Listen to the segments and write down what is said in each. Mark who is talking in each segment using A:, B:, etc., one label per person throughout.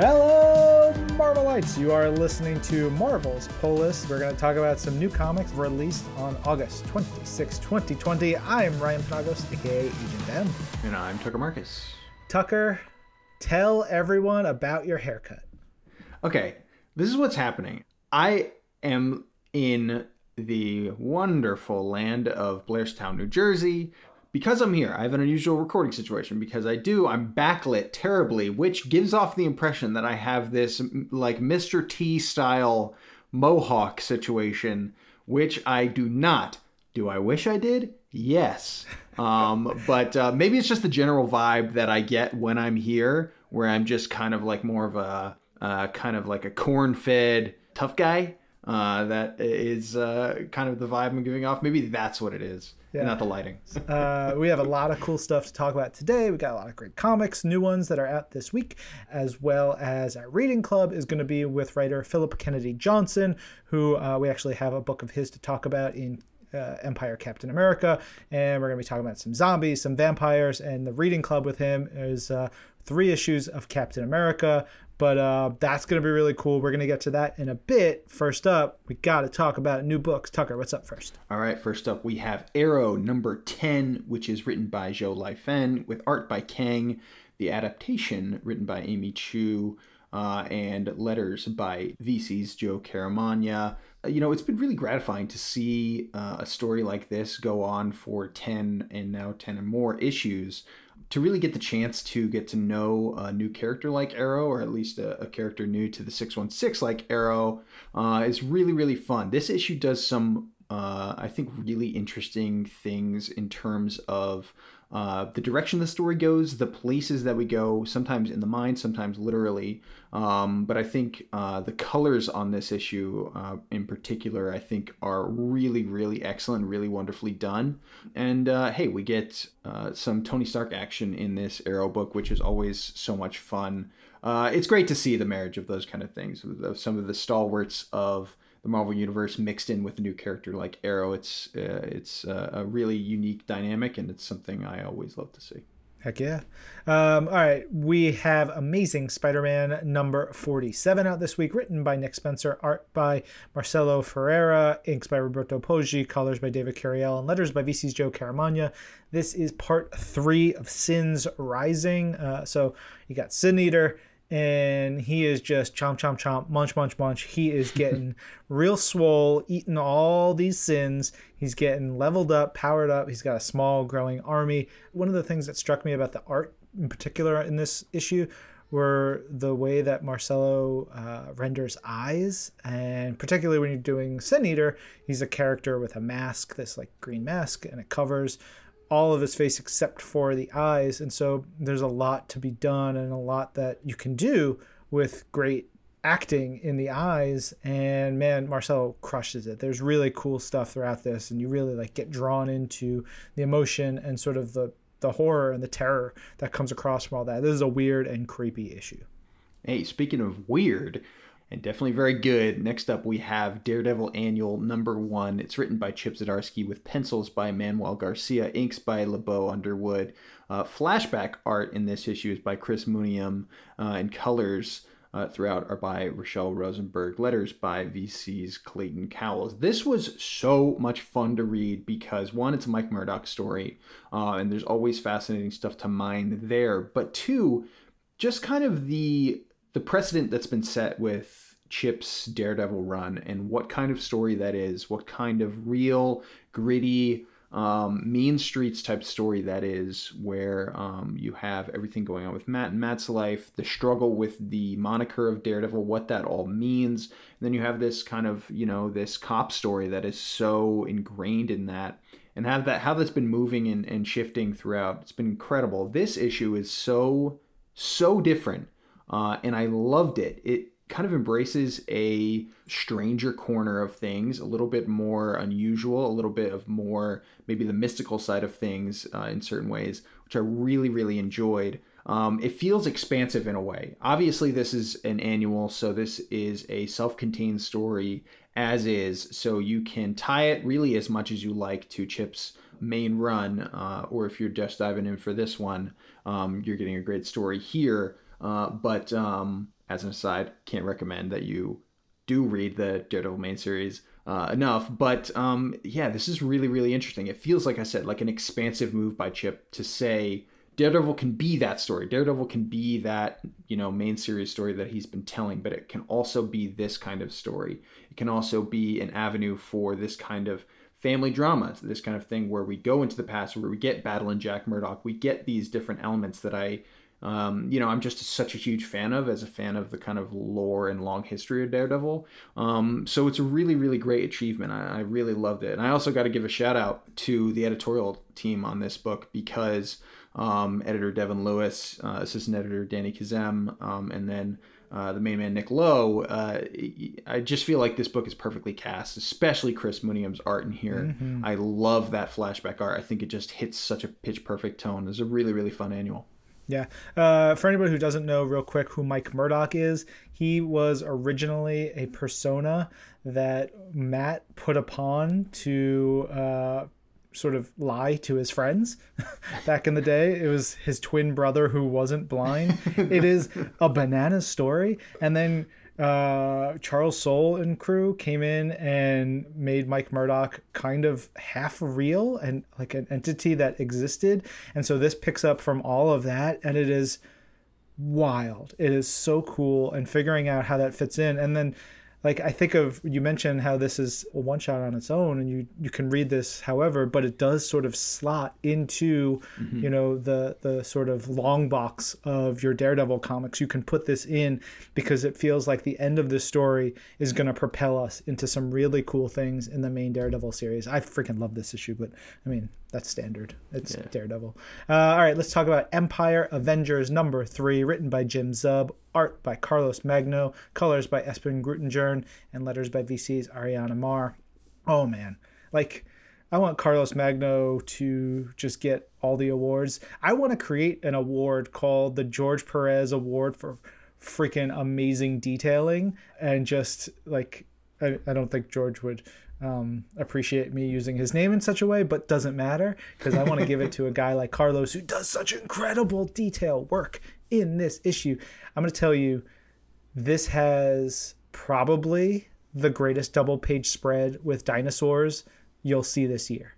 A: Hello, Marvelites! You are listening to Marvel's Pull List. We're going to talk about some new comics released on August 26, 2020. I'm Ryan Penagos, aka Agent M.
B: And I'm Tucker Markus.
A: Tucker, tell everyone about your haircut.
B: Okay, this is what's happening. I am in the wonderful land of Blairstown, New Jersey. Because I'm here, I have an unusual recording situation. Because I do, I'm backlit terribly, which gives off the impression that I have this like Mr. T style mohawk situation, which I do not. Do I wish I did? Yes. Um, but uh, maybe it's just the general vibe that I get when I'm here, where I'm just kind of like more of a uh, kind of like a corn fed tough guy. Uh, that is uh, kind of the vibe I'm giving off. Maybe that's what it is, yeah. not the lighting.
A: uh, we have a lot of cool stuff to talk about today. We got a lot of great comics, new ones that are out this week, as well as our reading club is going to be with writer Phillip Kennedy Johnson, who uh, we actually have a book of his to talk about in uh, Empire Captain America, and we're going to be talking about some zombies, some vampires, and the reading club with him is uh, three issues of Captain America. But uh, that's going to be really cool. We're going to get to that in a bit. First up, we got to talk about new books. Tucker, what's up first?
B: All right, first up, we have Aero number 10, which is written by Zhou Liefen with art by Keng. The adaptation, written by Amy Chu, uh, and letters by VC's Joe Caramagna. Uh, you know, it's been really gratifying to see uh, a story like this go on for 10 and now 10 and more issues to really get the chance to get to know a new character like Aero, or at least a, a character new to the 616 like Aero, uh, is really, really fun. This issue does some, uh, I think, really interesting things in terms of uh, the direction the story goes, the places that we go, sometimes in the mind, sometimes literally. Um, but I think uh, the colors on this issue, uh, in particular, I think are really, really excellent, really wonderfully done. And uh, hey, we get uh, some Tony Stark action in this Aero book, which is always so much fun. Uh, it's great to see the marriage of those kind of things, of some of the stalwarts of the Marvel universe mixed in with a new character like Aero. It's uh, it's uh, a really unique dynamic, and it's something I always love to see.
A: Heck yeah. Um, all right. We have Amazing Spider Man number 47 out this week, written by Nick Spencer, art by Marcelo Ferreira, inks by Roberto Poggi, colors by David Curiel, and letters by VC's Joe Caramagna. This is part three of Sins Rising. Uh, so you got Sin Eater, and he is just chomp chomp chomp munch munch munch. He is getting real swole eating all these sins. He's getting leveled up powered up. He's got a small growing army. One of the things that struck me about the art in particular in this issue were the way that Marcelo uh, renders eyes, and particularly when you're doing Sin Eater, he's a character with a mask, this like green mask, and it covers all of his face except for the eyes. And so there's a lot to be done and a lot that you can do with great acting in the eyes and man marcelo crushes it there's really cool stuff throughout this and you really like get drawn into the emotion and sort of the the horror and the terror that comes across from all that this is a weird and creepy issue
B: hey speaking of weird and definitely very good. Next up, we have Daredevil Annual number one. It's written by Chip Zdarsky with pencils by Manuel Garcia, inks by LeBeau Underwood. Uh, flashback art in this issue is by Chris Mooneyham, uh, and colors uh, throughout are by Rochelle Rosenberg. Letters by VC's Clayton Cowles. This was so much fun to read because one, it's a Mike Murdock story, uh, and there's always fascinating stuff to mine there. But two, just kind of the the precedent that's been set with Chip's Daredevil run and what kind of story that is, what kind of real, gritty, um, mean streets type story that is, where um, you have everything going on with Matt and Matt's life, the struggle with the moniker of Daredevil, what that all means. And then you have this kind of, you know, this cop story that is so ingrained in that. And have that how that's been moving and, and shifting throughout. It's been incredible. This issue is so, so different uh, and I loved it. It kind of embraces a stranger corner of things, a little bit more unusual, a little bit of more maybe the mystical side of things uh, in certain ways, which I really, really enjoyed. Um, it feels expansive in a way. Obviously, this is an annual, so this is a self contained story as is, so you can tie it really as much as you like to Chip's main run, uh, or if you're just diving in for this one, um, you're getting a great story here. Uh, but um, as an aside, can't recommend that you do read the Daredevil main series uh, enough. But um, yeah, this is really, really interesting. It feels, like I said, like an expansive move by Chip to say Daredevil can be that story. Daredevil can be that, you know, main series story that he's been telling, but it can also be this kind of story. It can also be an avenue for this kind of family drama, this kind of thing where we go into the past, where we get Battlin' Jack Murdock. We get these different elements that I um, you know, I'm just such a huge fan of as a fan of the kind of lore and long history of Daredevil. Um, so it's a really, really great achievement. I, I really loved it. And I also got to give a shout out to the editorial team on this book because um, editor Devin Lewis, uh, assistant editor Danny Khazem, um, and then uh, the main man Nick Lowe. Uh, I just feel like this book is perfectly cast, especially Chris Mooneyham's art in here. Mm-hmm. I love that flashback art. I think it just hits such a pitch perfect tone. It's a really, really fun annual.
A: Yeah. Uh, for anybody who doesn't know, real quick, who Mike Murdock is, he was originally a persona that Matt put upon to uh, sort of lie to his friends back in the day. It was his twin brother who wasn't blind. it is a banana story. And then uh, Charles Soule and crew came in and made Mike Murdock kind of half real and like an entity that existed. And so this picks up from all of that, and it is wild. It is so cool, and figuring out how that fits in, and then like I think of you mentioned how this is a one shot on its own and you you can read this however but it does sort of slot into mm-hmm. you know the the sort of long box of your Daredevil comics. You can put this in because it feels like the end of the story is going to propel us into some really cool things in the main Daredevil series. I freaking love this issue but I mean that's standard. It's yeah. Daredevil. Uh, all right let's talk about Empire Avengers number 3 written by Jim Zub art by Carlos Magno, colors by Espen Grundetjern, and letters by VC's Ariana Maher. Oh man, like I want Carlos Magno to just get all the awards. I want to create an award called the George Perez Award for freaking amazing detailing and just like I, I don't think George would um, appreciate me using his name in such a way, but doesn't matter because I want to give it to a guy like Carlos who does such incredible detail work in this issue. I'm going to tell you, this has probably the greatest double page spread with dinosaurs you'll see this year.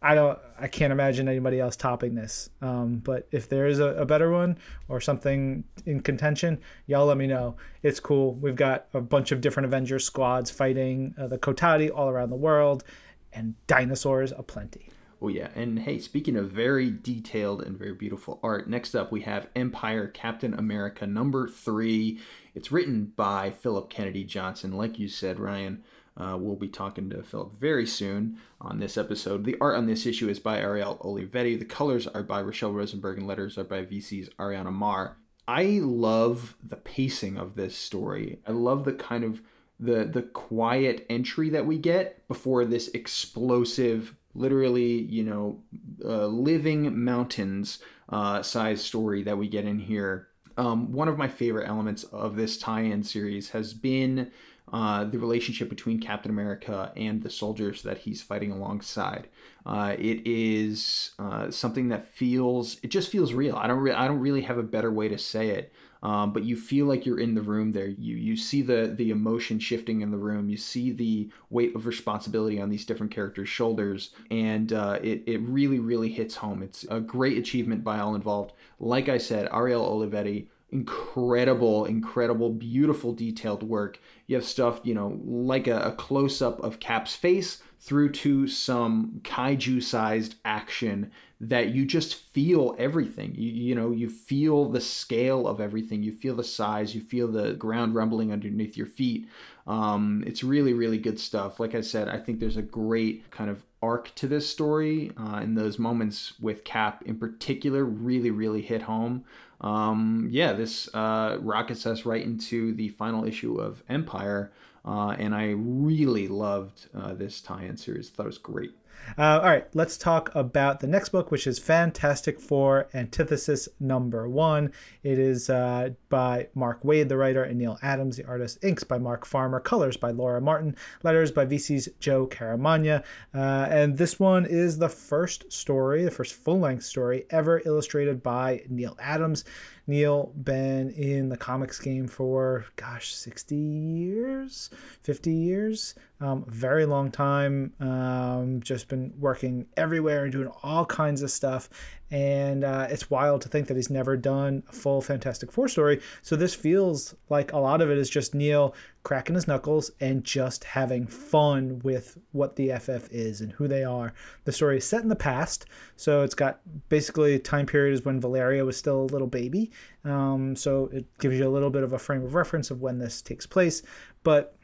A: I don't, I can't imagine anybody else topping this. Um, but if there is a, a, better one or something in contention, y'all let me know. It's cool. We've got a bunch of different Avengers squads fighting uh, the Kotati all around the world, and dinosaurs aplenty.
B: Oh, yeah. And hey, speaking of very detailed and very beautiful art, next up we have Empire Captain America number three. It's written by Phillip Kennedy Johnson. Like you said, Ryan, uh, we'll be talking to Phillip very soon on this episode. The art on this issue is by Ariel Olivetti. The colors are by Rochelle Rosenberg, and letters are by VC's Ariana Maher. I love the pacing of this story. I love the kind of the the quiet entry that we get before this explosive literally, you know, uh, living mountains uh, size story that we get in here. Um, one of my favorite elements of this tie-in series has been uh, the relationship between Captain America and the soldiers that he's fighting alongside. Uh, it is uh, something that feels it just feels real. I don't re- I don't really have a better way to say it. Um, but you feel like you're in the room there. You you see the the emotion shifting in the room. You see the weight of responsibility on these different characters' shoulders, and uh, it it really really hits home. It's a great achievement by all involved. Like I said, Ariel Olivetti incredible, incredible, beautiful, detailed work. You have stuff, you know, like a, a close up of Cap's face through to some kaiju sized action that you just feel everything. You, you know, you feel the scale of everything. You feel the size. You feel the ground rumbling underneath your feet. Um, it's really, really good stuff. Like I said, I think there's a great kind of arc to this story, uh, and those moments with Cap in particular really, really hit home. Um, yeah, this uh, rockets us right into the final issue of Empire, uh, and I really loved uh, this tie-in series. I thought it was great.
A: Uh, all right, let's talk about the next book, which is Fantastic Four Antithesis Number One. It is uh, by Mark Waid, the writer, and Neal Adams, the artist. Inks by Mark Farmer, colors by Laura Martin, letters by VC's Joe Caramagna. Uh, and this one is the first story, the first full length story ever illustrated by Neal Adams. Neal been in the comics game for gosh 60 years 50 years um, very long time. Um, just been working everywhere and doing all kinds of stuff. And uh, it's wild to think that he's never done a full fantastic four story. So this feels like a lot of it is just Neal cracking his knuckles and just having fun with what the ff is and who they are. The story is set in the past. So it's got basically time period is when valeria was still a little baby. Um, so it gives you a little bit of a frame of reference of when this takes place. But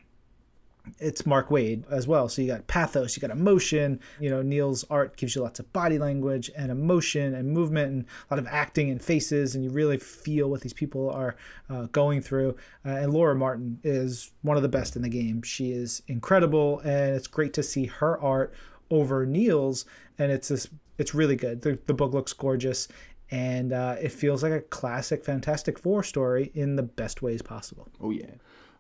A: it's Mark Waid as well. So you got pathos, you got emotion. You know, Neal's art gives you lots of body language and emotion and movement and a lot of acting and faces, and you really feel what these people are uh, going through. Uh, and Laura Martin is one of the best in the game. She is incredible, and it's great to see her art over Neal's. and it's this. It's really good. The, the book looks gorgeous, and uh, it feels like a classic Fantastic Four story in the best ways possible.
B: Oh yeah.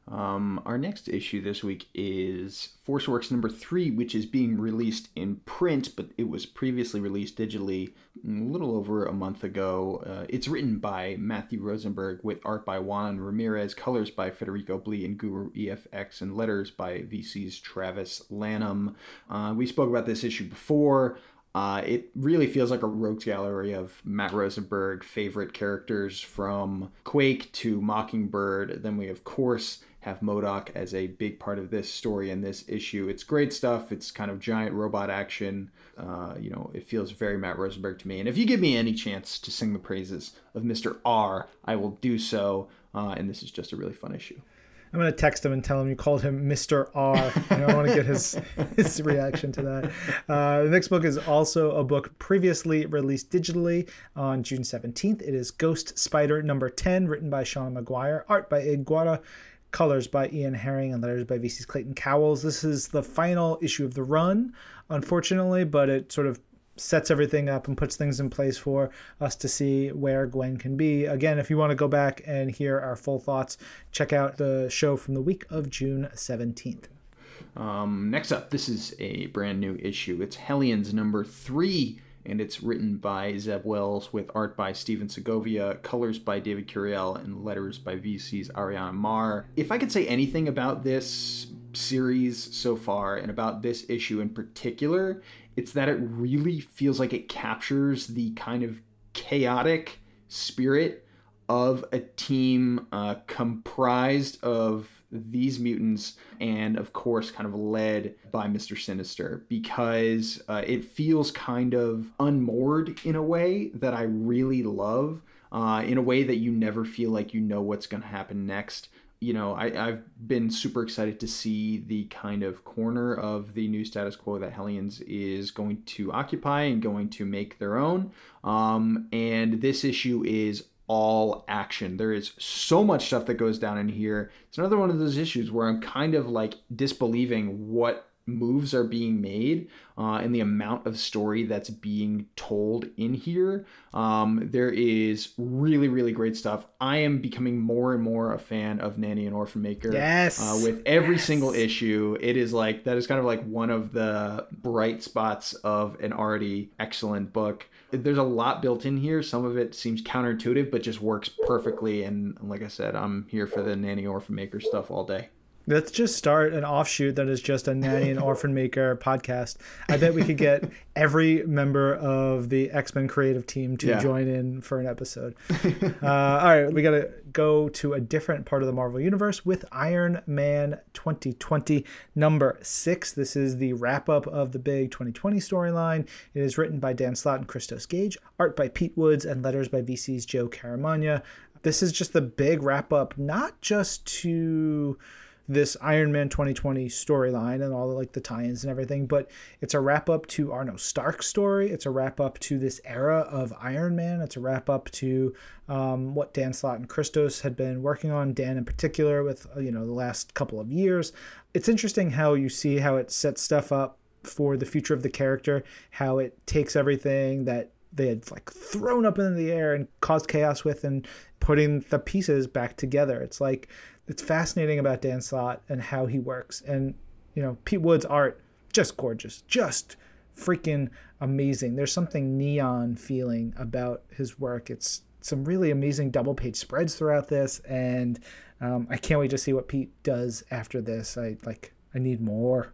B: Um, our next issue this week is Force Works number three, which is being released in print, but it was previously released digitally a little over a month ago. Uh, it's written by Matthew Rosenberg with art by Juan Ramirez, colors by Federico Blee and Guru EFX, and letters by VC's Travis Lanham. Uh, we spoke about this issue before. Uh, it really feels like a rogues gallery of Matt Rosenberg favorite characters from Quake to Mockingbird. Then we, of course, have MODOK as a big part of this story and this issue. It's great stuff. It's kind of giant robot action. Uh, you know, it feels very Matt Rosenberg to me. And if you give me any chance to sing the praises of Mr. R, I will do so. Uh, and this is just a really fun issue.
A: I'm gonna text him and tell him you called him Mr. R. You I want to get his his reaction to that. Uh, the next book is also a book previously released digitally on June 17th. It is Ghost Spider number 10, written by Seanan McGuire, art by Ig Guara colors by Ian Herring and letters by VC's Clayton Cowles. This is the final issue of the run, unfortunately, but it sort of sets everything up and puts things in place for us to see where Gwen can be. Again, if you want to go back and hear our full thoughts, check out the show from the week of June 17th.
B: Um, next up, this is a brand new issue. It's Hellions number three and it's written by Zeb Wells with art by Stephen Segovia, colors by David Curiel, and letters by VC's Ariana Maher. If I could say anything about this series so far and about this issue in particular, it's that it really feels like it captures the kind of chaotic spirit of a team uh, comprised of these mutants and of course kind of led by mr sinister because uh, it feels kind of unmoored in a way that i really love uh, in a way that you never feel like you know what's going to happen next. You know I, i've been super excited to see the kind of corner of the new status quo that hellions is going to occupy and going to make their own. Um, and this issue is all action. There is so much stuff that goes down in here. It's another one of those issues where I'm kind of like disbelieving what moves are being made uh, and the amount of story that's being told in here. Um, there is really, really great stuff. I am becoming more and more a fan of Nanny and Orphan Maker.
A: Yes.
B: Uh, with every
A: yes.
B: single issue, it is like that is kind of like one of the bright spots of an already excellent book there's a lot built in here. Some of it seems counterintuitive, but just works perfectly. And like I said, I'm here for the nanny orphan maker stuff all day.
A: Let's just start an offshoot that is just a nanny and orphan maker podcast. I bet we could get every member of the X Men creative team to yeah. join in for an episode. uh, all right, we got to go to a different part of the Marvel Universe with Iron Man 2020, number six. This is the wrap up of the big 2020 storyline. It is written by Dan Slott and Christos Gage, art by Pete Woods, and letters by VC's Joe Caramagna. This is just the big wrap up, not just to this Iron Man 2020 storyline and all the like the tie-ins and everything, but it's a wrap up to Arno Stark's story. It's a wrap up to this era of Iron Man. It's a wrap up to um, what Dan Slott and Christos had been working on. Dan in particular with uh, you know the last couple of years. It's interesting how you see how it sets stuff up for the future of the character, how it takes everything that they had like thrown up in the air and caused chaos with and putting the pieces back together. It's like it's fascinating about Dan Slott and how he works. And you know, Pete Wood's art just gorgeous, just freaking amazing. There's something neon feeling about his work. It's some really amazing double page spreads throughout this, and um, I can't wait to see what Pete does after this. I like, I need more.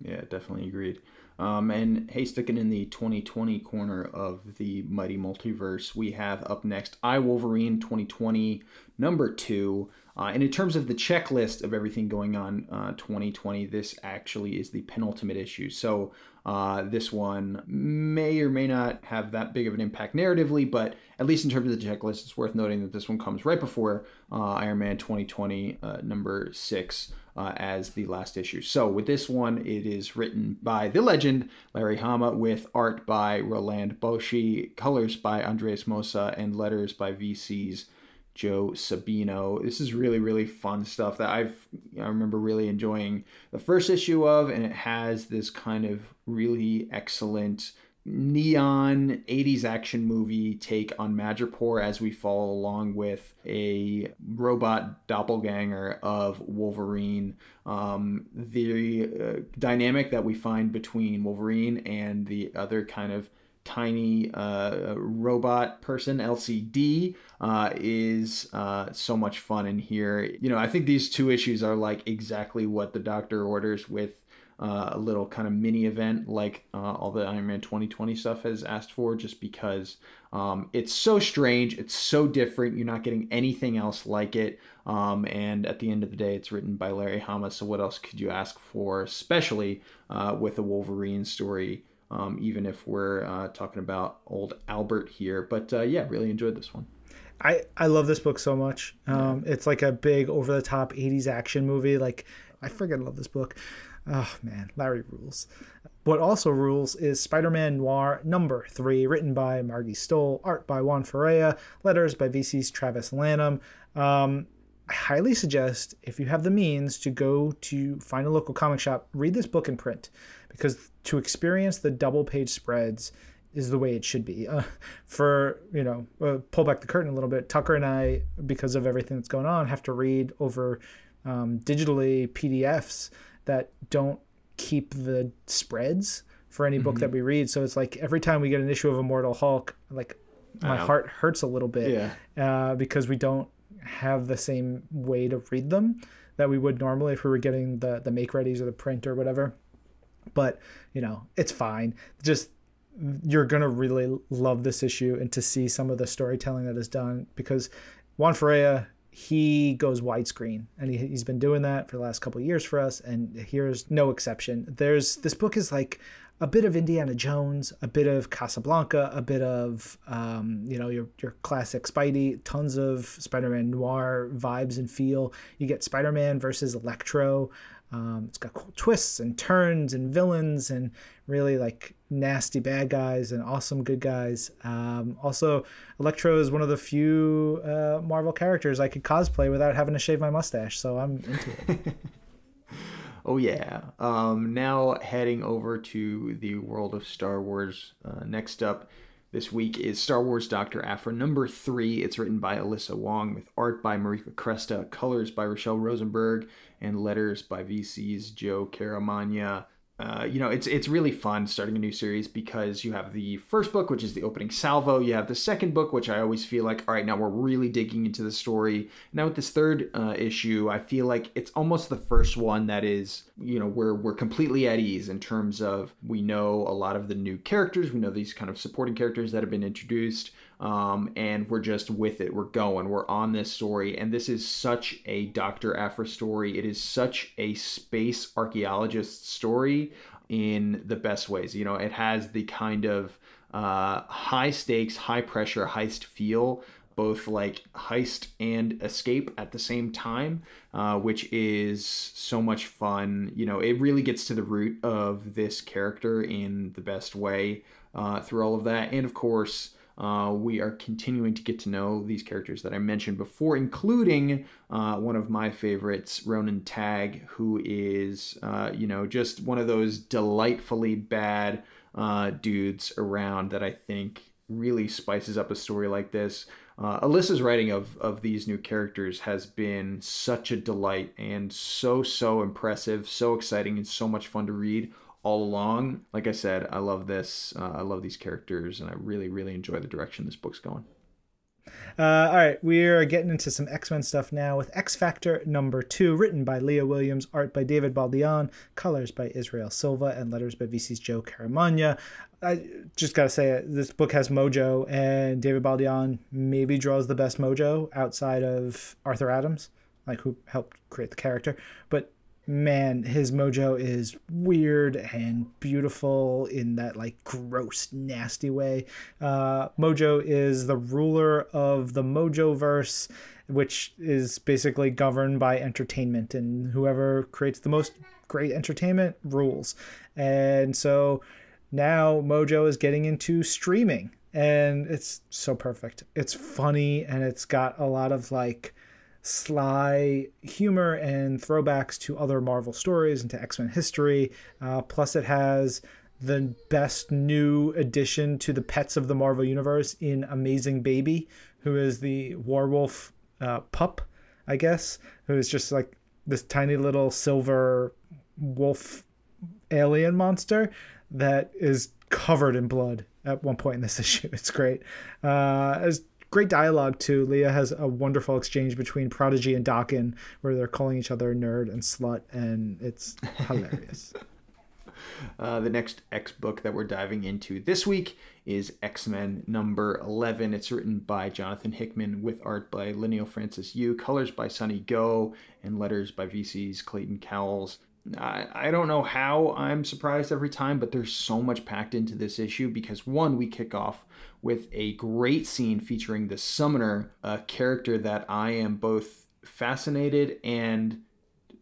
B: Yeah, definitely agreed. Um, and hey, sticking in the 2020 corner of the Mighty Multiverse, we have up next I Wolverine 2020 number two. Uh, and in terms of the checklist of everything going on uh, 2020, this actually is the penultimate issue. So uh, this one may or may not have that big of an impact narratively, but at least in terms of the checklist, it's worth noting that this one comes right before uh, Iron Man 2020, uh, number six, uh, as the last issue. So with this one, it is written by the legend Larry Hama with art by Roland Boschi, colors by Andres Mossa, and letters by VC's Joe Sabino. This is really really fun stuff that I've I remember really enjoying the first issue of, and it has this kind of really excellent neon 80s action movie take on Madripoor as we follow along with a robot doppelganger of Wolverine. Um, the uh, dynamic that we find between Wolverine and the other kind of tiny uh, robot person, LCD, uh, is uh, so much fun in here. You know, I think these two issues are like exactly what the Doctor orders with. Uh, a little kind of mini event like uh, all the Iron Man 2020 stuff has asked for, just because um, it's so strange, it's so different. You're not getting anything else like it. Um, and at the end of the day, it's written by Larry Hama. So what else could you ask for, especially uh, with a Wolverine story? Um, even if we're uh, talking about old Albert here. But uh, yeah, really enjoyed this one.
A: I, I love this book so much. Um, it's like a big over the top 80s action movie. Like, I freaking love this book. Oh, man, Larry rules. What also rules is Spider Man Noir number three, written by Margie Stohl, art by Juan Ferreyra, letters by VC's Travis Lanham. Um, I highly suggest, if you have the means, to go to find a local comic shop, read this book in print because to experience the double page spreads is the way it should be. Uh, for you know, uh, pull back the curtain a little bit. Tucker and I, because of everything that's going on, have to read over um, digitally PDFs that don't keep the spreads for any mm-hmm. book that we read. So it's like every time we get an issue of Immortal Hulk, like my heart hurts a little bit yeah. uh, because we don't have the same way to read them that we would normally if we were getting the the make readies or the print or whatever but you know it's fine just you're gonna really love this issue and to see some of the storytelling that is done because Juan Ferreyra he goes widescreen and he, he's been doing that for the last couple years for us and here's no exception there's this book is like a bit of Indiana Jones, a bit of Casablanca, a bit of um, you know your your classic Spidey, tons of Spider-Man noir vibes and feel. You get Spider-Man versus Electro, um, it's got cool twists and turns and villains and really like nasty bad guys and awesome good guys. Um, also, Electro is one of the few uh, Marvel characters I could cosplay without having to shave my mustache, so I'm into it.
B: oh yeah. Um, now heading over to the world of Star Wars. Uh, next up this week is Star Wars Dr. Aphra number three. It's written by Alyssa Wong with art by Marika Cresta, colors by Rochelle Rosenberg, and letters by VC's Joe Caramagna uh, you know, it's it's really fun starting a new series because you have the first book, which is the opening salvo. You have the second book, which I always feel like, all right, now we're really digging into the story. Now with this third uh, issue, I feel like it's almost the first one that is, you know, we're we're completely at ease in terms of we know a lot of the new characters, we know these kind of supporting characters that have been introduced um, and we're just with it. We're going. We're on this story, and this is such a Doctor Aphra story. It is such a space archaeologist story in the best ways. You know, it has the kind of uh, high stakes, high pressure heist feel both like heist and escape at the same time, uh, which is so much fun. You know, it really gets to the root of this character in the best way uh, through all of that. And of course, uh, we are continuing to get to know these characters that I mentioned before, including uh, one of my favorites, Ronen Tagge, who is, uh, you know, just one of those delightfully bad uh, dudes around that I think really spices up a story like this. Uh, Alyssa's writing of of these new characters has been such a delight and so so impressive, so exciting, and so much fun to read all along. Like I said, I love this. Uh, I love these characters, and I really really enjoy the direction this book's going.
A: Uh, all right, we're getting into some X Men stuff now with X Factor number two, written by Leah Williams, art by David Baldeón, colors by Israel Silva, and letters by VC's Joe Caramagna. I just gotta say. This book has mojo, and David Baldeón maybe draws the best mojo outside of Arthur Adams, like who helped create the character. But man, his mojo is weird and beautiful in that like gross, nasty way. Uh, mojo is the ruler of the Mojo verse, which is basically governed by entertainment, and whoever creates the most great entertainment rules. And so now Mojo is getting into streaming, and it's so perfect. It's funny and it's got a lot of like sly humor and throwbacks to other Marvel stories and to X Men history. Uh, plus, it has the best new addition to the pets of the Marvel Universe in Amazing Baby, who is the werewolf uh, pup, I guess, who is just like this tiny little silver wolf alien monster that is covered in blood at one point in this issue. It's great. Uh, great dialogue too. Leah has a wonderful exchange between Prodigy and Daken where they're calling each other nerd and slut, and it's hilarious.
B: Uh, the next X book that we're diving into this week is X Men number 11. It's written by Jonathan Hickman with art by Leinil Francis Yu, colors by Sunny Gho, and letters by VC's Clayton Cowles. I, I don't know how I'm surprised every time, but there's so much packed into this issue because one, we kick off with a great scene featuring the Summoner, a character that I am both fascinated and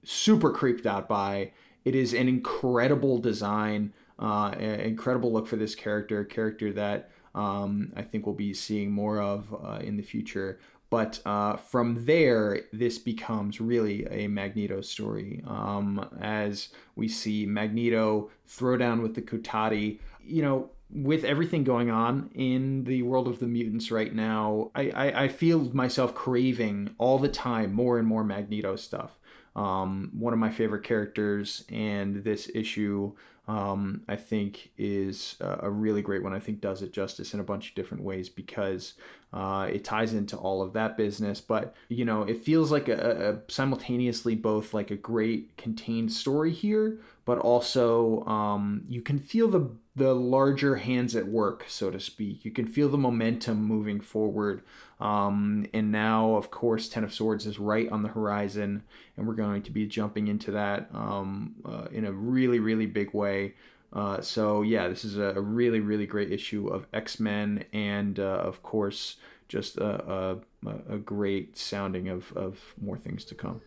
B: super creeped out by. It is an incredible design, uh, incredible look for this character, a character that um, I think we'll be seeing more of uh, in the future. But uh, from there, this becomes really a Magneto story um, as we see Magneto throw down with the Kotati. You know, with everything going on in the world of the mutants right now, I, I, I feel myself craving all the time more and more Magneto stuff. Um, one of my favorite characters, and this issue um, I think is a really great one. I think does it justice in a bunch of different ways because uh, it ties into all of that business. But you know, it feels like a, a simultaneously both like a great contained story here, but also um, you can feel the the larger hands at work, so to speak. You can feel the momentum moving forward. Um, and now, of course, Ten of Swords is right on the horizon, and we're going to be jumping into that um, uh, in a really, really big way. Uh, so, yeah, this is a really, really great issue of X Men, and uh, of course, just a, a, a great sounding of, of more things to come.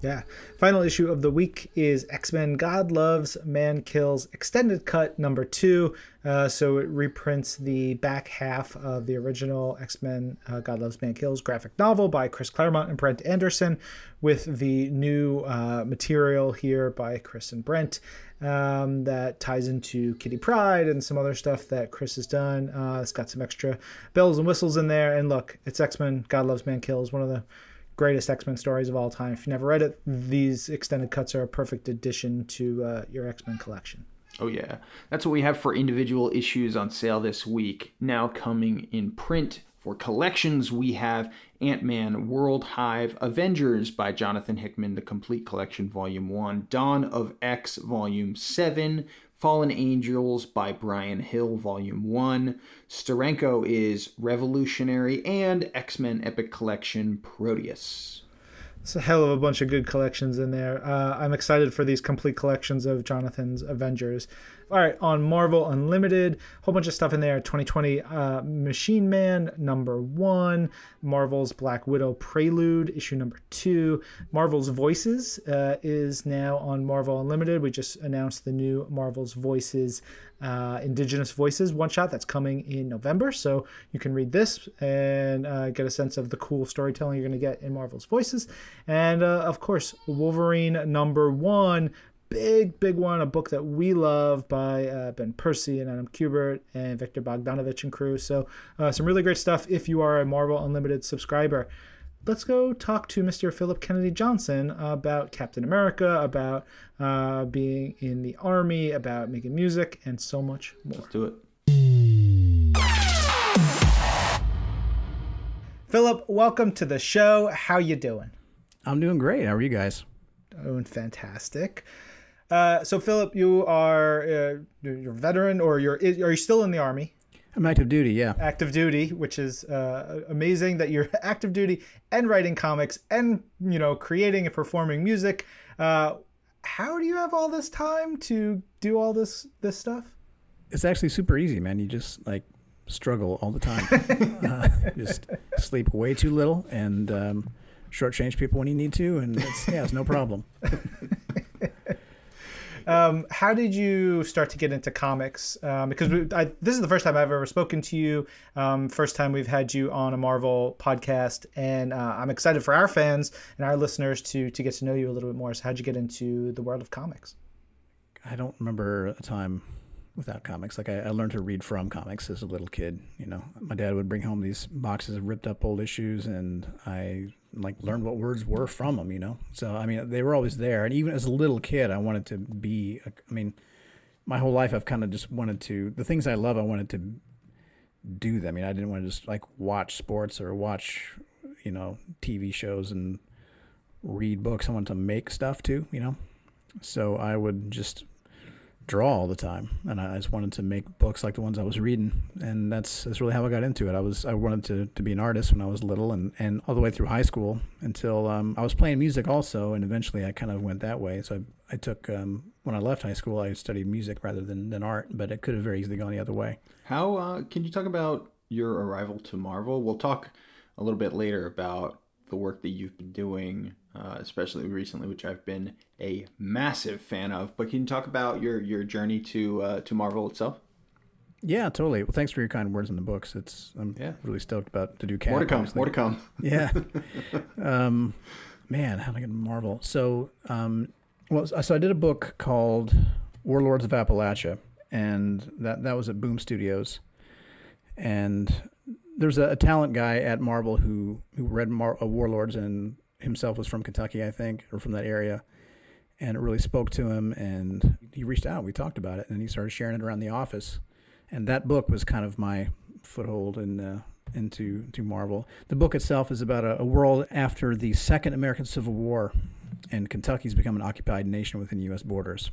A: Yeah. Final issue of the week is X Men God Loves, Man Kills Extended Cut number two. Uh, so it reprints the back half of the original X Men uh, God Loves, Man Kills graphic novel by Chris Claremont and Brent Anderson with the new uh, material here by Chris and Brent um, that ties into Kitty Pryde and some other stuff that Chris has done. Uh, it's got some extra bells and whistles in there. And look, it's X Men God Loves, Man Kills, one of the greatest X Men stories of all time. If you never read it, these extended cuts are a perfect addition to uh, your X Men collection.
B: Oh, yeah. That's what we have for individual issues on sale this week. Now coming in print for collections, we have Ant Man World Hive Avengers by Jonathan Hickman, the complete collection, Volume 1, Dawn of X, Volume 7, Fallen Angels by Bryan Hill, Volume 1. Steranko is Revolutionary, and X Men Epic Collection Proteus.
A: It's a hell of a bunch of good collections in there. Uh, I'm excited for these complete collections of Jonathan's Avengers. All right, on Marvel Unlimited, whole bunch of stuff in there. 2020 uh, Machine Man number one, Marvel's Black Widow Prelude issue number two, Marvel's Voices uh, is now on Marvel Unlimited. We just announced the new Marvel's Voices uh, Indigenous Voices one shot that's coming in November. So you can read this and uh, get a sense of the cool storytelling you're going to get in Marvel's Voices. And uh, of course, Wolverine number one. Big, big one, a book that we love by uh, Ben Percy and Adam Kubert and Viktor Bogdanovic and crew. So, uh, some really great stuff if you are a Marvel Unlimited subscriber let's go talk to Mr. Phillip Kennedy Johnson about Captain America, about uh, being in the army, about making music, and so much more.
B: Let's do it.
A: Phillip, welcome to the show. How you doing?
C: I'm doing great. How are you guys?
A: Doing fantastic. Uh, so, Phillip, you are uh, you're a veteran, or you're are you still in the army?
C: I'm active duty, yeah.
A: Active duty, which is uh, amazing that you're active duty and writing comics and you know creating and performing music. Uh, how do you have all this time to do all this this stuff?
C: It's actually super easy, man. You just like struggle all the time. uh, just sleep way too little and um, shortchange people when you need to, and it's yeah, it's no problem.
A: Um, how did you start to get into comics? Um, because we, I, this is the first time I've ever spoken to you. Um, first time we've had you on a Marvel podcast, and uh, I'm excited for our fans and our listeners to to get to know you a little bit more. So, how'd you get into the world of comics?
C: I don't remember a time without comics. Like I, I, learned to read from comics as a little kid. You know, my dad would bring home these boxes of ripped up old issues, and I like learned what words were from them. You know, so I mean, they were always there. And even as a little kid, I wanted to be. I mean, my whole life I've kind of just wanted to the things I love. I wanted to do them. I mean, I didn't want to just like watch sports or watch, you know, TV shows and read books. I wanted to make stuff too. You know, so I would just draw all the time, and I just wanted to make books like the ones I was reading, and that's that's really how I got into it. I was I wanted to, to be an artist when I was little, and, and all the way through high school until um, I was playing music also, and eventually I kind of went that way. So I, I took um, when I left high school, I studied music rather than, than art, but it could have very easily gone the other way.
B: How uh, can you talk about your arrival to Marvel? We'll talk a little bit later about the work that you've been doing uh, especially recently, which I've been a massive fan of. But can you talk about your your journey to uh, to Marvel itself?
C: Yeah, totally. Well, thanks for your kind words in the books. It's I'm yeah. really stoked about to do Cap.
B: More to come. More to come.
C: Yeah. um, man, how did I get Marvel? So, um, well, so I did a book called Warlords of Appalachia, and that that was at Boom Studios, and there's a, a talent guy at Marvel who who read Mar- uh, Warlords and himself was from Kentucky, I think, or from that area. And it really spoke to him. And he reached out. We talked about it. And he started sharing it around the office. And that book was kind of my foothold in, uh, into to Marvel. The book itself is about a, a world after the Second American Civil War. And Kentucky's become an occupied nation within U.S. borders.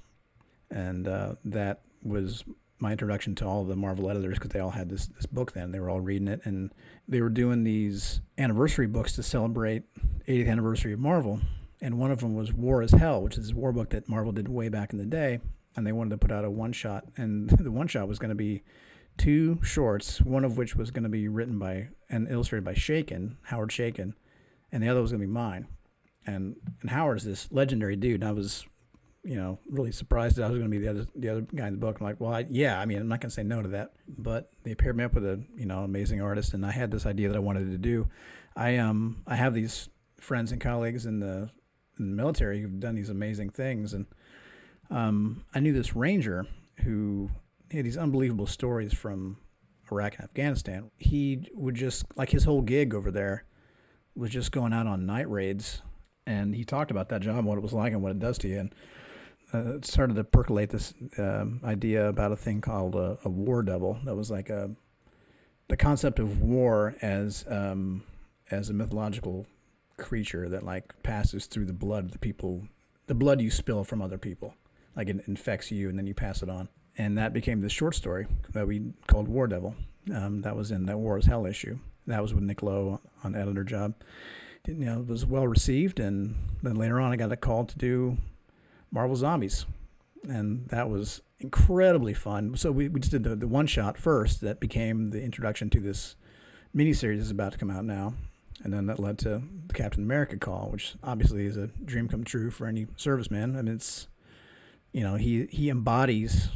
C: And uh, that was my introduction to all the Marvel editors because they all had this this book then. They were all reading it, and they were doing these anniversary books to celebrate 80th anniversary of Marvel. And one of them was War is Hell, which is a war book that Marvel did way back in the day. And they wanted to put out a one shot, and the one shot was going to be two shorts, one of which was going to be written by and illustrated by Chaykin, Howard Chaykin, and the other was going to be mine. And and Howard's this legendary dude. And I was you know, really surprised that I was going to be the other the other guy in the book. I'm like, well, I, yeah, I mean, I'm not going to say no to that. But they paired me up with a you know amazing artist, and I had this idea that I wanted to do. I um I have these friends and colleagues in the, in the military who've done these amazing things, and um I knew this ranger who had these unbelievable stories from Iraq and Afghanistan. He would just like his whole gig over there was just going out on night raids, and he talked about that job, what it was like, and what it does to you, and uh, started to percolate this um, idea about a thing called a, a, war devil. That was like a the concept of war as um, as a mythological creature that like passes through the blood of the people, the blood you spill from other people, like it infects you and then you pass it on. And that became the short story that we called War Devil. Um, that was in that War is Hell issue. That was with Nick Lowe on editor job. You know, it was well received, and then later on, I got a call to do Marvel Zombies, and that was incredibly fun. So we, we just did the, the one shot first that became the introduction to this miniseries that's about to come out now. And then that led to the Captain America call, which obviously is a dream come true for any serviceman. I mean, it's, you know, he, he embodies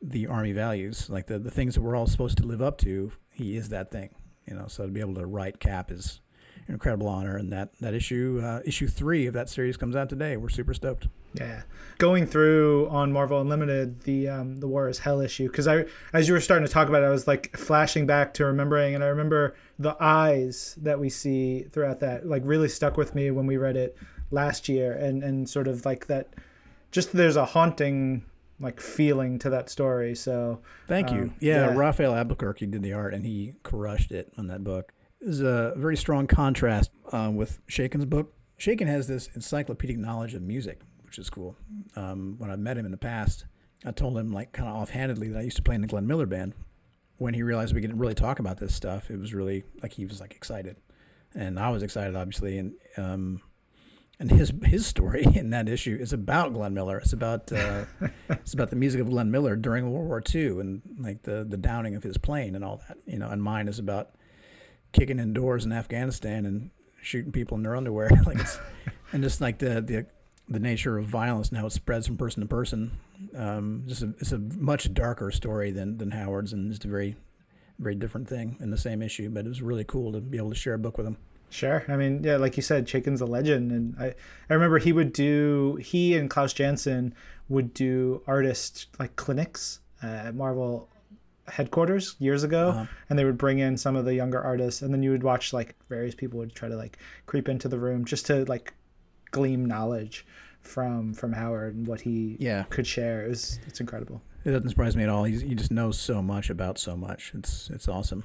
C: the Army values, like the, the things that we're all supposed to live up to. He is that thing, you know, so to be able to write Cap is an incredible honor. And that, that issue, uh, issue three of that series comes out today. We're super stoked.
A: Yeah, going through on Marvel Unlimited the um, the War is Hell issue because I as you were starting to talk about it, I was like flashing back to remembering, and I remember the eyes that we see throughout that like really stuck with me when we read it last year, and and sort of like that, just there's a haunting like feeling to that story. So
C: thank you. Um, yeah, yeah, Rafael Albuquerque did the art, and he crushed it on that book. There's a very strong contrast uh, with Chaykin's book. Chaykin has this encyclopedic knowledge of music which is cool. Um, when I met him in the past, I told him like kind of offhandedly that I used to play in the Glenn Miller band. When he realized we could really talk about this stuff, it was really like he was like excited, and I was excited obviously. And um, and his his story in that issue is about Glenn Miller. It's about uh, it's about the music of Glenn Miller during World War II and like the the downing of his plane and all that. You know, and mine is about kicking in doors in Afghanistan and shooting people in their underwear. like and just like the the the nature of violence and how it spreads from person to person. Um, just a, it's a much darker story than than Howard's, and it's a very very different thing in the same issue. But it was really cool to be able to share a book with him.
A: Sure. I mean, yeah, like you said, Chaykin's a legend, and I I remember he would do he and Klaus Janson would do artist like clinics at Marvel headquarters years ago uh-huh. and they would bring in some of the younger artists and then you would watch like various people would try to like creep into the room just to like glean knowledge from from Howard and what he
C: yeah.
A: could share. It's it's incredible.
C: It doesn't surprise me at all. He's, he just knows so much about so much. It's it's awesome.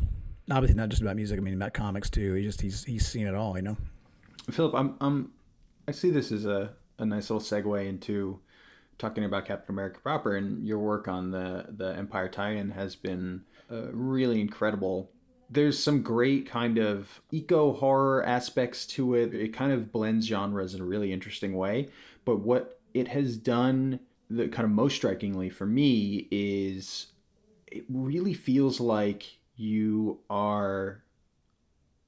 C: Obviously, not just about music. I mean, about comics too. He just he's he's seen it all. You know.
B: Phillip, I'm I'm I see this as a a nice little segue into talking about Captain America proper and your work on the the Empyre tie-in has been uh, really incredible there's some great kind of eco horror aspects to it. It kind of blends genres in a really interesting way. But what it has done, the kind of most strikingly for me, is it really feels like you are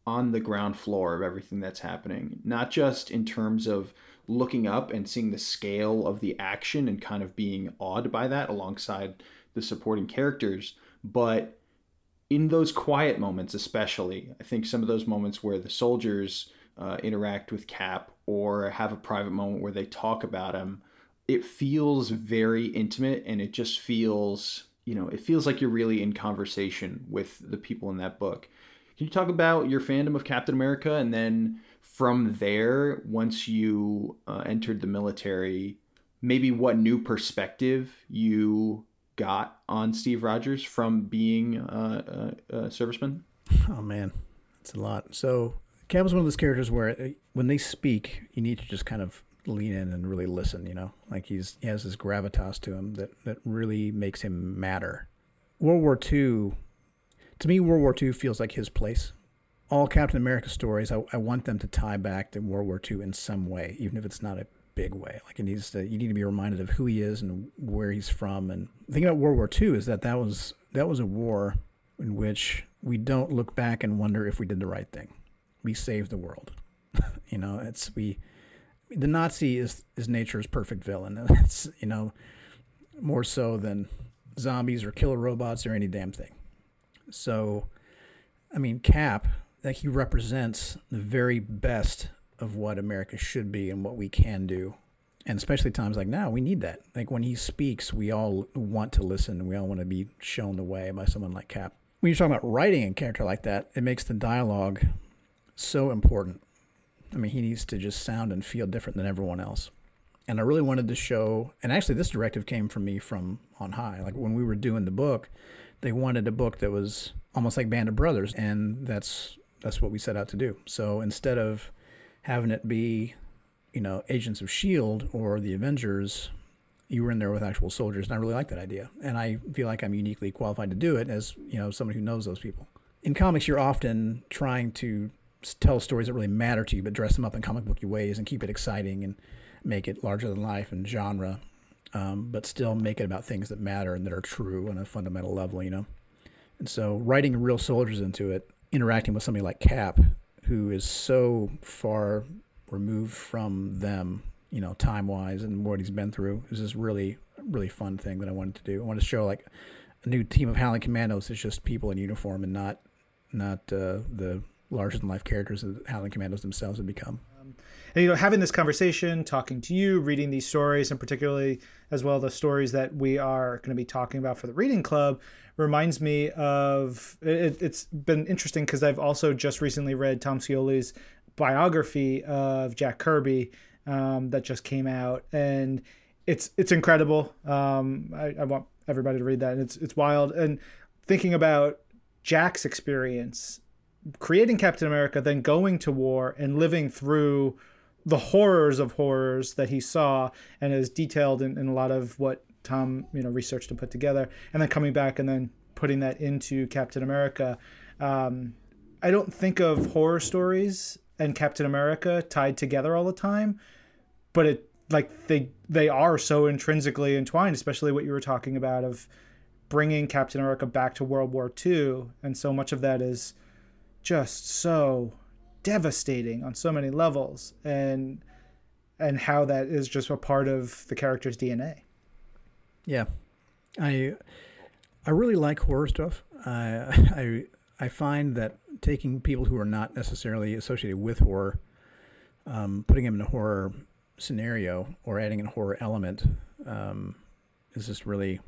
B: on the ground floor of everything that's happening, not just in terms of looking up and seeing the scale of the action and kind of being awed by that alongside the supporting characters, but in those quiet moments, especially, I think some of those moments where the soldiers uh, interact with Cap or have a private moment where they talk about him, it feels very intimate and it just feels, you know, it feels like you're really in conversation with the people in that book. Can you talk about your fandom of Captain America and then from there, once you uh, entered the military, maybe what new perspective you got on Steve Rogers from being a, a, a serviceman?
C: Oh man, it's a lot. So Cap was one of those characters where uh, when they speak, you need to just kind of lean in and really listen. You know, like he's he has this gravitas to him that that really makes him matter. World War II, to me, World War II feels like his place. All Captain America stories, I, I want them to tie back to World War II in some way, even if it's not a big way. Like it needs to, you need to be reminded of who he is and where he's from. And the thing about World War II is that that was that was a war in which we don't look back and wonder if we did the right thing. We saved the world. you know, it's we. The Nazi is is nature's perfect villain. It's you know more so than zombies or killer robots or any damn thing. So, I mean, Cap, that he represents the very best of what America should be and what we can do. And especially times like now, we need that. Like when he speaks, we all want to listen. We all want to be shown the way by someone like Cap. When you're talking about writing a character like that, it makes the dialogue so important. I mean, he needs to just sound and feel different than everyone else. And I really wanted to show, and actually, this directive came from me from on high. Like when we were doing the book, they wanted a book that was almost like Band of Brothers, and that's that's what we set out to do. So instead of having it be, you know, Agents of S.H.I.E.L.D. or the Avengers, you were in there with actual soldiers. And I really like that idea. And I feel like I'm uniquely qualified to do it as, you know, somebody who knows those people. In comics, you're often trying to tell stories that really matter to you, but dress them up in comic booky ways and keep it exciting and make it larger than life and genre. um, but still make it about things that matter and that are true on a fundamental level, you know. And so writing real soldiers into it, interacting with somebody like Cap, who is so far removed from them, you know, time wise and what he's been through, is this really, really fun thing that I wanted to do. I wanted to show like a new team of Howling Commandos is just people in uniform and not, not uh, the larger than life characters that Howling Commandos themselves have become.
A: And you know, having this conversation, talking to you, reading these stories, and particularly as well the stories that we are going to be talking about for the reading club, reminds me of it, has been interesting because I've also just recently read Tom Scioli's biography of Jack Kirby um, that just came out, and it's it's incredible. Um, I, I want everybody to read that, and it's it's wild. And thinking about Jack's experience creating Captain America, then going to war and living through the horrors of horrors that he saw and is detailed in, in a lot of what Tom you know researched and put together, and then coming back and then putting that into Captain America. Um, I don't think of horror stories and Captain America tied together all the time, but it like they they are so intrinsically entwined, especially what you were talking about of bringing Captain America back to World War II, and so much of that is just so devastating on so many levels and and how that is just a part of the character's DNA.
C: Yeah. I I really like horror stuff. I I I find that taking people who are not necessarily associated with horror, um, putting them in a horror scenario or adding a horror element um, is just really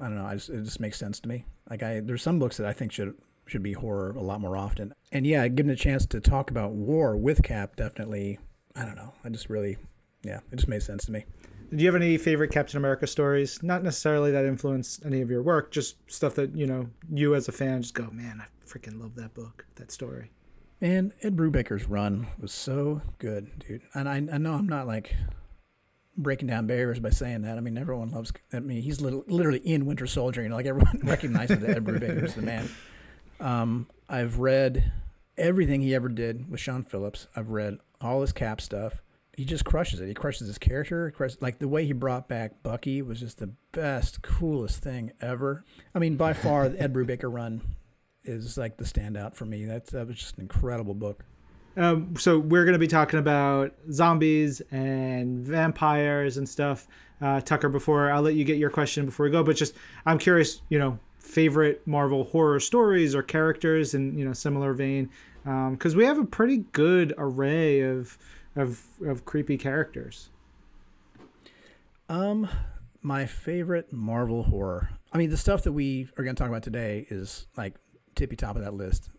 C: I don't know. I just, it just makes sense to me. Like I, there's some books that I think should should be horror a lot more often. And yeah, given a chance to talk about war with Cap, definitely. I don't know. I just really, yeah, it just made sense to me.
A: Do you have any favorite Captain America stories? Not necessarily that influenced any of your work, just stuff that you know you as a fan just go, man, I freaking love that book, that story.
C: And Ed Brubaker's run was so good, dude. And I, I know I'm not like breaking down barriers by saying that. I mean, everyone loves. I mean, he's literally in Winter Soldier. You know, like everyone recognizes that Ed Brubaker is the man. Um, I've read everything he ever did with Sean Phillips. I've read all his Cap stuff. He just crushes it. He crushes his character. Crushes, like the way he brought back Bucky was just the best, coolest thing ever. I mean, by far, the Ed Brubaker run is like the standout for me. That's that was just an incredible book.
A: Um, so we're going to be talking about zombies and vampires and stuff. Uh, Tucker, before I'll let you get your question before we go, but just I'm curious, you know, favorite Marvel horror stories or characters in you know similar vein because um, we have a pretty good array of of of creepy characters.
C: Um, my favorite Marvel horror. I mean, the stuff that we are going to talk about today is like tippy top of that list.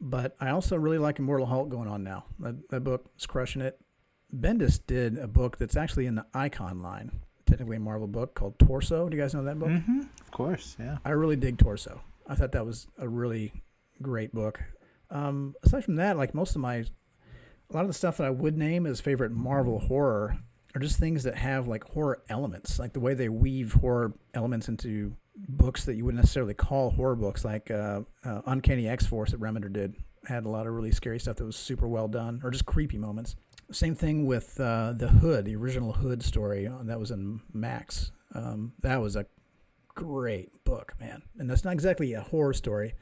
C: But I also really like Immortal Hulk going on now. That, that book is crushing it. Bendis did a book that's actually in the Icon line, technically a Marvel book called Torso. Do you guys know that book?
A: Mm-hmm. Of course, yeah.
C: I really dig Torso. I thought that was a really great book. Um, aside from that, like most of my, a lot of the stuff that I would name as favorite Marvel horror are just things that have like horror elements, like the way they weave horror elements into books that you wouldn't necessarily call horror books, like uh, uh, Uncanny X Force that Remender did. Had a lot of really scary stuff that was super well done, or just creepy moments. Same thing with uh, the Hood, the original Hood story uh, that was in Max. Um, that was a great book, man. And that's not exactly a horror story,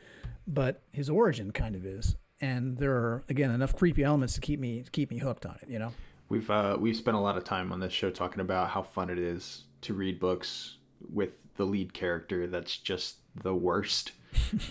C: but his origin kind of is. And there are again enough creepy elements to keep me keep me hooked on it. You know.
B: We've uh, we've spent a lot of time on this show talking about how fun it is to read books with the lead character that's just the worst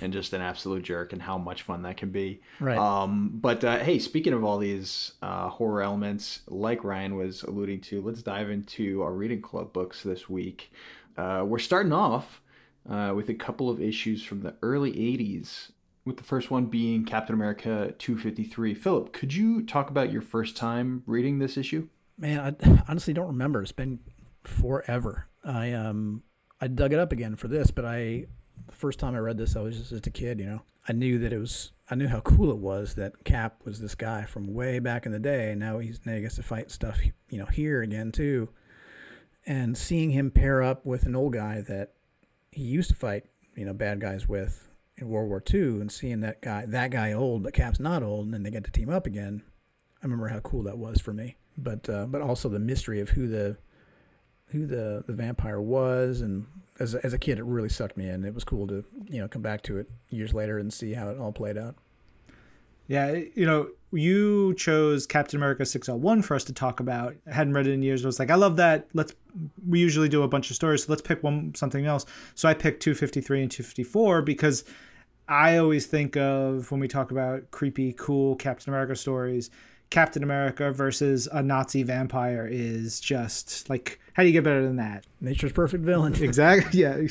B: and just an absolute jerk and how much fun that can be.
C: Right.
B: Um, but uh, hey, speaking of all these uh, horror elements, like Ryan was alluding to, let's dive into our reading club books this week. Uh, we're starting off uh, with a couple of issues from the early 80s, with the first one being Captain America 253. Phillip, could you talk about your first time reading this issue?
C: Man, I honestly don't remember. It's been forever. I um I dug it up again for this, but I the first time I read this, I was just, just a kid, you know. I knew that it was, I knew how cool it was that Cap was this guy from way back in the day. And now he's now he gets to fight stuff, you know, here again too. And seeing him pair up with an old guy that he used to fight, you know, bad guys with in World War II, and seeing that guy, that guy old, but Cap's not old, and then they get to team up again. I remember how cool that was for me. But uh, but also the mystery of who the who the the vampire was, and as a, as a kid, it really sucked me in. It was cool to you know come back to it years later and see how it all played out.
A: Yeah, you know, you chose Captain America 601 for us to talk about. I hadn't read it in years. I was like, I love that. Let's we usually do a bunch of stories, so let's pick one something else. So I picked 253 and 254 because I always think of when we talk about creepy, cool Captain America stories, Captain America versus a Nazi vampire is just like how do you get better than that?
C: Nature's perfect villain.
A: exactly. Yeah.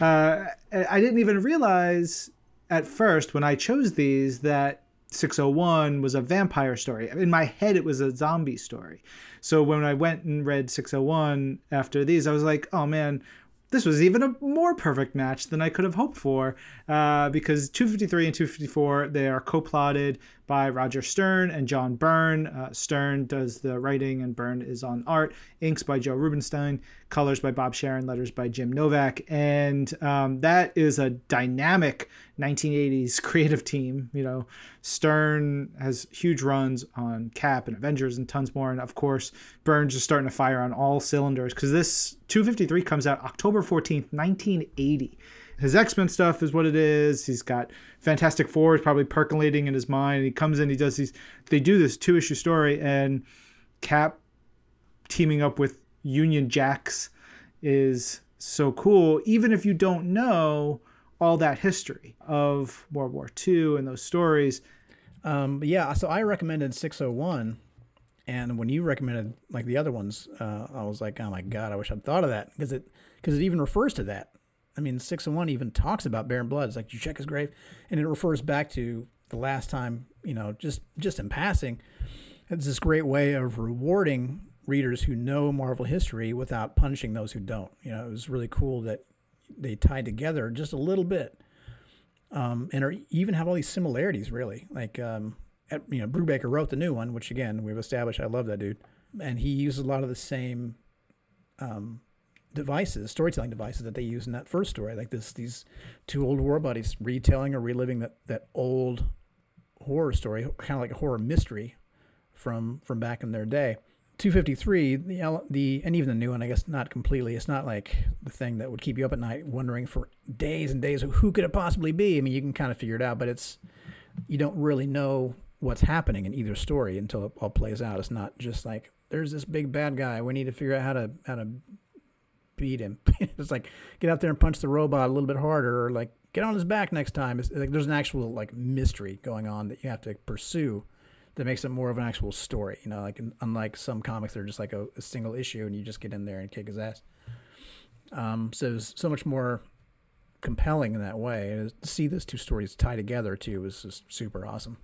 A: Uh, I didn't even realize at first when I chose these that 601 was a vampire story. In my head, it was a zombie story. So when I went and read 601 after these, I was like, oh man, this was even a more perfect match than I could have hoped for uh, because 253 and 254 they are co-plotted by Roger Stern and John Byrne. Uh, Stern does the writing and Byrne is on art. Inks by Joe Rubinstein, colors by Bob Sharen, letters by Jim Novak, and um, that is a dynamic 1980s creative team. You know, Stern has huge runs on Cap and Avengers and tons more, and of course Byrne's just starting to fire on all cylinders because this 253 comes out October 14th, 1980 his X-Men stuff is what it is. He's got Fantastic Four is probably percolating in his mind. He comes in, he does these. They do this two-issue story, and Cap teaming up with Union Jacks is so cool. Even if you don't know all that history of World War II and those stories.
C: Um, yeah, so I recommended 601, and when you recommended like the other ones, uh, I was like, oh my god, I wish I'd thought of that because it because it even refers to that. I mean, six and one even talks about Baron Blood. It's like you check his grave, and it refers back to the last time, you know, just just in passing. It's this great way of rewarding readers who know Marvel history without punishing those who don't. You know, it was really cool that they tied together just a little bit, um, and are, even have all these similarities. Really, like um, at, you know, Brubaker wrote the new one, which again we've established. I love that dude, and he uses a lot of the same um, devices, storytelling devices that they use in that first story, like this these two old war buddies retelling or reliving that that old horror story, kind of like a horror mystery from from back in their day. 253, the the and even the new one, I guess not completely. It's not like the thing that would keep you up at night wondering for days and days who could it possibly be. I mean, you can kind of figure it out, but it's you don't really know what's happening in either story until it all plays out. It's not just like there's this big bad guy. We need to figure out how to how to beat him. it's like get out there and punch the robot a little bit harder, or like get on his back next time. It's like there's an actual like mystery going on that you have to pursue that makes it more of an actual story. You know, like unlike some comics, they're just like a, a single issue and you just get in there and kick his ass. Um, so it's so much more compelling in that way. And to see those two stories tie together too was just super awesome.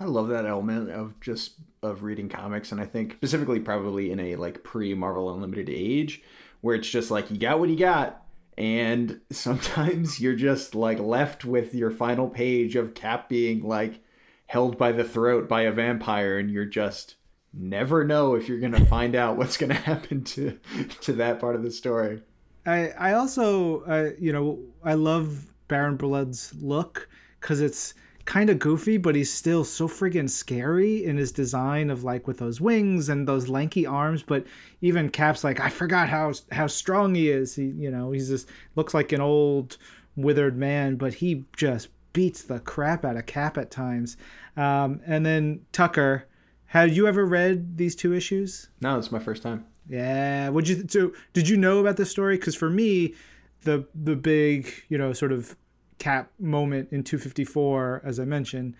B: I love that element of just of reading comics, and I think specifically probably in a like pre Marvel Unlimited age, where it's just like you got what you got. And sometimes you're just like left with your final page of cap being like held by the throat by a vampire and you're just never know if you're going to find out what's going to happen to to that part of the story.
A: I i also uh, you know i love baron blood's look because it's kind of goofy, but he's still so friggin' scary in his design of like with those wings and those lanky arms. But even Cap's like, I forgot how how strong he is. He, you know, he's just looks like an old withered man, but he just beats the crap out of Cap at times. Um, and then Tucker, have you ever read these two issues?
B: No, it's my first time.
A: Yeah. Would you? So, did you know about this story? Because for me, the the big, you know, sort of cap moment in 254 as i mentioned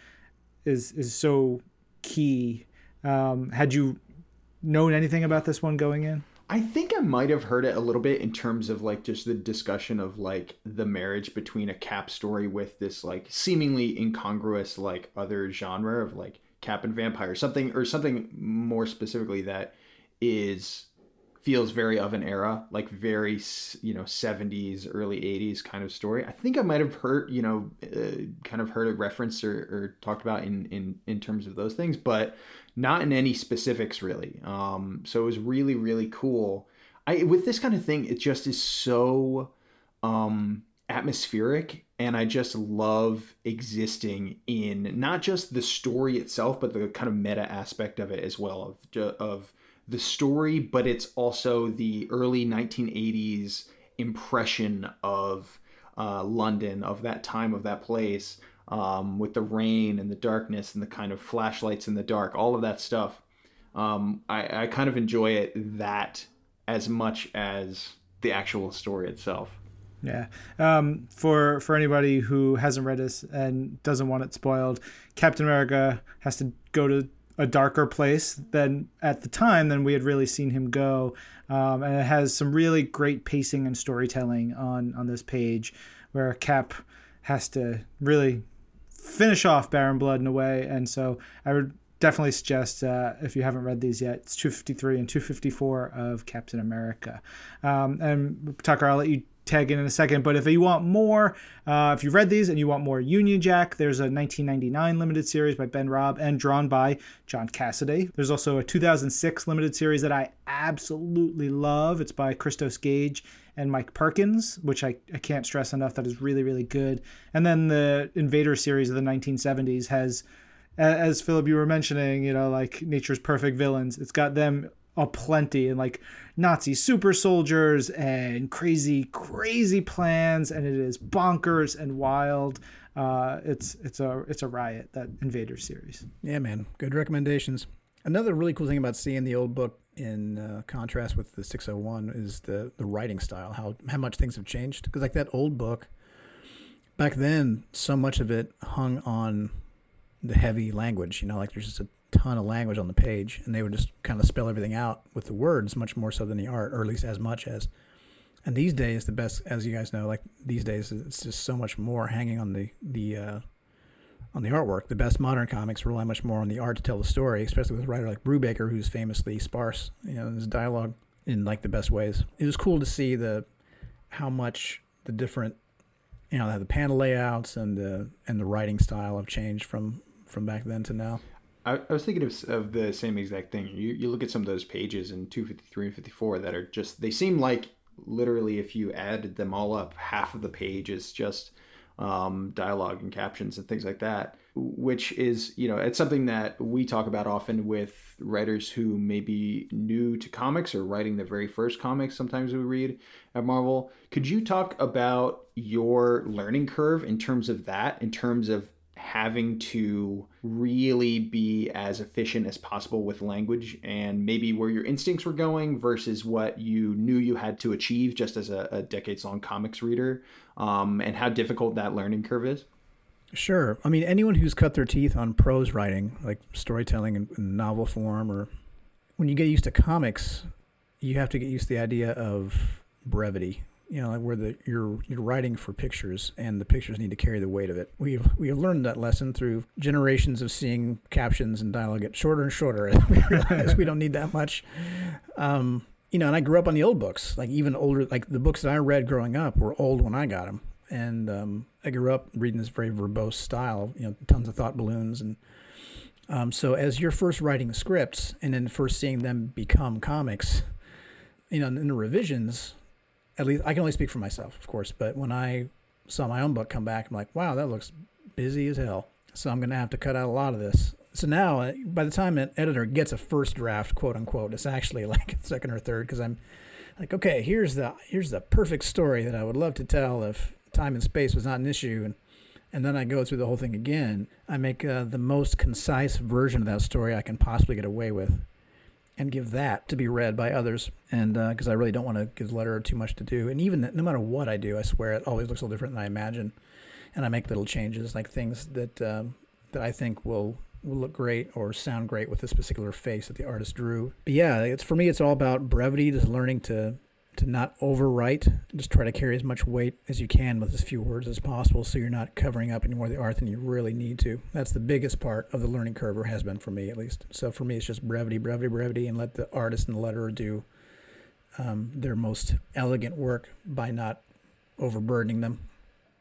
A: is is so key. Um, had you known anything about this one going in?
B: I think I might have heard it a little bit in terms of like just the discussion of like the marriage between a cap story with this like seemingly incongruous like other genre of like cap and vampire something or something more specifically that is feels very of an era, like very you know 70s, early 80s kind of story. I think I might have heard you know uh, kind of heard a reference or, or, talked about in in in terms of those things, but not in any specifics really. Um, so it was really really cool. I with this kind of thing, it just is so um, atmospheric and I just love existing in not just the story itself, but the kind of meta aspect of it as well of of the story, but it's also the early 1980s impression of uh, London, of that time, of that place, um, with the rain and the darkness and the kind of flashlights in the dark, all of that stuff. Um, I, I kind of enjoy it that as much as the actual story itself.
A: Yeah. Um, for for anybody who hasn't read this and doesn't want it spoiled, Captain America has to go to a darker place than at the time than we had really seen him go. Um, and it has some really great pacing and storytelling on on this page, where Cap has to really finish off Baron Blood in a way. And so I would definitely suggest uh, if you haven't read these yet, it's 253 and 254 of Captain America. Um, and Tucker, I'll let you tag in in a second. But if you want more, uh, if you've read these and you want more Union Jack, there's a 1999 limited series by Ben Raab and drawn by John Cassaday. There's also a 2006 limited series that I absolutely love. It's by Christos Gage and Mike Perkins, which I, I can't stress enough. That is really, really good. And then the Invader series of the 1970s has, as Phillip, you were mentioning, you know, like nature's perfect villains. It's got them aplenty and like Nazi super soldiers and crazy, crazy plans, and it is bonkers and wild. Uh, it's it's a it's a riot that Invader series.
C: Yeah, man, good recommendations. Another really cool thing about seeing the old book in uh, contrast with the 601 is the the writing style. How how much things have changed because like that old book back then, so much of it hung on the heavy language. You know, like there's just a ton of language on the page, and they would just kind of spell everything out with the words much more so than the art, or at least as much as. And these days, the best, as you guys know, like these days, it's just so much more hanging on the the uh, on the artwork. The best modern comics rely much more on the art to tell the story, especially with a writer like Brubaker, who's famously sparse, you know, his dialogue in like the best ways. It was cool to see the how much the different, you know, the panel layouts and the and the writing style have changed from from back then to now.
B: I, I was thinking of, of the same exact thing. You, you look at some of those pages in 253 and 54 that are just, they seem like literally if you added them all up, half of the page is just um, dialogue and captions and things like that, which is, you know, it's something that we talk about often with writers who may be new to comics or writing the very first comics sometimes we read at Marvel. Could you talk about your learning curve in terms of that, in terms of having to really be as efficient as possible with language and maybe where your instincts were going versus what you knew you had to achieve just as a, a decades long comics reader um, and how difficult that learning curve is.
C: Sure. I mean anyone who's cut their teeth on prose writing like storytelling in, in novel form or when you get used to comics you have to get used to the idea of brevity you know, where the you're you're writing for pictures, and the pictures need to carry the weight of it. We've we have learned that lesson through generations of seeing captions and dialogue get shorter and shorter, and we realize we don't need that much. Um, you know, and I grew up on the old books, like even older, like the books that I read growing up were old when I got them, and um, I grew up reading this very verbose style, you know, tons of thought balloons and. Um, so as you're first writing scripts and then first seeing them become comics, you know, in the revisions, at least I can only speak for myself, of course, but when I saw my own book come back, I'm like, wow, that looks busy as hell. So I'm going to have to cut out a lot of this. So now, uh, by the time an editor gets a first draft, quote unquote, it's actually like second or third because I'm like, okay, here's the here's the perfect story that I would love to tell if time and space was not an issue, and and then I go through the whole thing again. I make uh, the most concise version of that story I can possibly get away with and give that to be read by others. And because uh, I really don't want to give the letter too much to do. And even no matter what I do, I swear it always looks a little different than I imagine. And I make little changes, like things that um, that I think will will look great or sound great with this particular face that the artist drew. But yeah, it's for me, it's all about brevity, just learning to to not overwrite. Just try to carry as much weight as you can with as few words as possible so you're not covering up any more of the art than you really need to. That's the biggest part of the learning curve, or has been for me at least. So for me, it's just brevity, brevity, brevity, and let the artist and the letterer do um, their most elegant work by not overburdening them.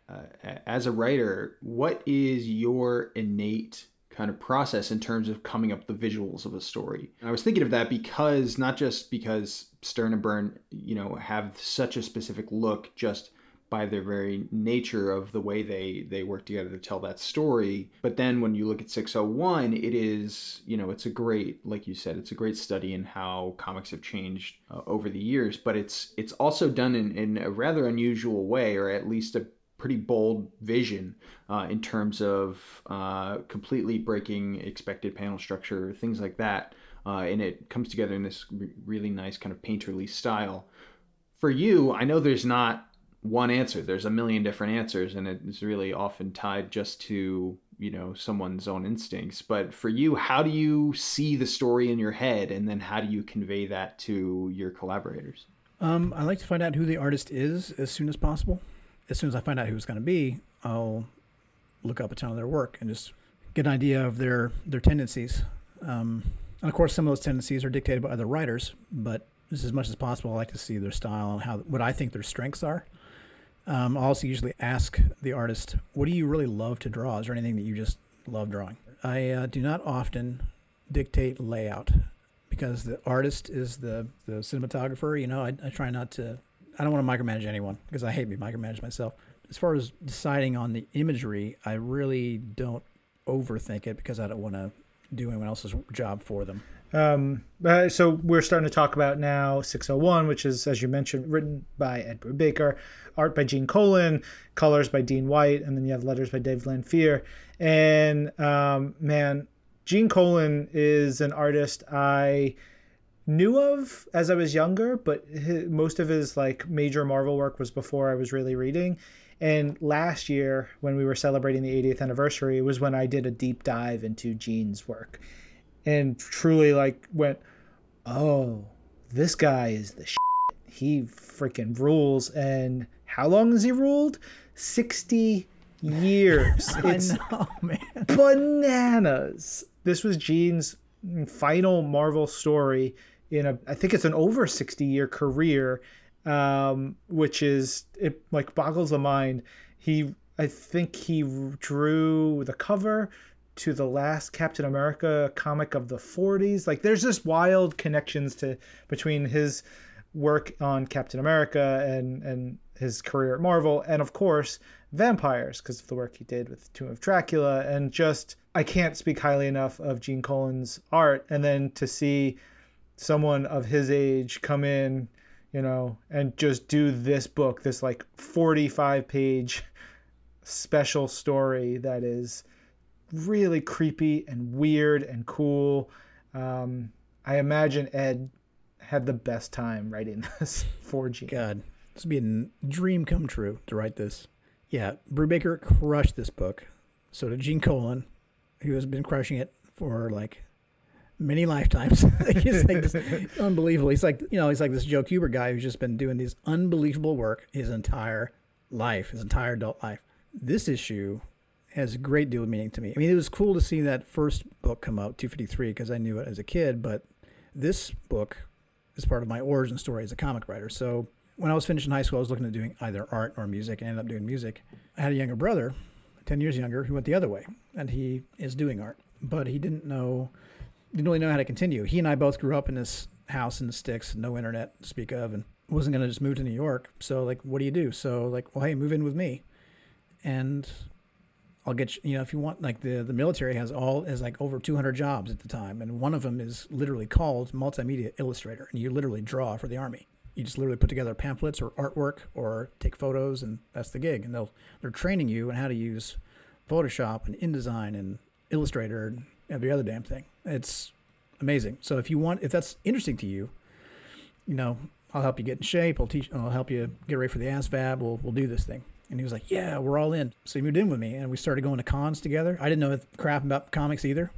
B: Uh, as a writer, what is your innate kind of process in terms of coming up the visuals of a story. I was thinking of that because not just because Stern and Byrne, you know, have such a specific look just by their very nature of the way they they work together to tell that story. But then when you look at 601, it is you know it's a great like you said it's a great study in how comics have changed uh, over the years. But it's it's also done in, in a rather unusual way, or at least a pretty bold vision uh, in terms of uh, completely breaking expected panel structure, things like that. Uh, and it comes together in this really nice kind of painterly style. For you, I know there's not one answer. There's a million different answers, and it's really often tied just to you know someone's own instincts. But for you, how do you see the story in your head, and then how do you convey that to your collaborators?
C: Um, I like to find out who the artist is as soon as possible as soon as I find out who it's going to be, I'll look up a ton of their work and just get an idea of their their tendencies. Um, and of course, some of those tendencies are dictated by other writers, but just as much as possible, I like to see their style and how what I think their strengths are. Um, I also usually ask the artist, "What do you really love to draw? Is there anything that you just love drawing?" I uh, do not often dictate layout because the artist is the the cinematographer. You know, I, I try not to I don't want to micromanage anyone because I hate being micromanaged myself. As far as deciding on the imagery, I really don't overthink it because I don't want to do anyone else's job for them.
A: Um, uh, so we're starting to talk about now 601, which is, as you mentioned, written by Ed Brubaker, art by Gene Colan, colors by Dean White, and then you have letters by Dave Lanphear. And um, man, Gene Colan is an artist I knew of as I was younger, but his, most of his like major Marvel work was before I was really reading. And last year, when we were celebrating the 80th anniversary, was when I did a deep dive into Gene's work, and truly like went, "Oh, this guy is the shit. He freaking rules." And how long has he ruled? 60 years.
C: It's know, man.
A: bananas. This was Gene's final Marvel story in a I think it's an over 60 year career um, which is it like boggles the mind. He I think he drew the cover to the last Captain America comic of the 40s like there's just wild connections to between his work on Captain America and and his career at Marvel and of course vampires because of the work he did with Tomb of Dracula and just I can't speak highly enough of Gene Colan's art. And then to see someone of his age come in, you know, and just do this book, this like 45 page special story that is really creepy and weird and cool. Um, I imagine Ed had the best time writing this for Gene.
C: God, this would be a dream come true to write this. Yeah, Brubaker crushed this book. So did Gene Colan, who has been crushing it for like many lifetimes. he's like this, unbelievable. He's like you know he's like this Joe Kubert guy who's just been doing these unbelievable work his entire life, his entire adult life. This issue has a great deal of meaning to me. I mean, it was cool to see that first book come out, 253, because I knew it as a kid. But this book is part of my origin story as a comic writer. So when I was finishing high school, I was looking at doing either art or music, and ended up doing music. I had a younger brother, 10 years younger, who went the other way, and he is doing art, but he didn't know didn't really know how to continue. He and I both grew up in this house in the sticks, no internet to speak of, and wasn't going to just move to New York. So like, what do you do? So like, well, hey, move in with me, and I'll get you. You know, if you want, like the the military has all has like over 200 jobs at the time, and one of them is literally called multimedia illustrator, and you literally draw for the army. You just literally put together pamphlets or artwork or take photos, and that's the gig. And they'll they're training you on how to use Photoshop and InDesign and Illustrator and every other damn thing. It's amazing. So if you want, if that's interesting to you, you know, I'll help you get in shape. I'll teach. I'll help you get ready for the ASVAB. We'll we'll do this thing. And he was like, "Yeah, we're all in." So he moved in with me, and we started going to cons together. I didn't know crap about comics either.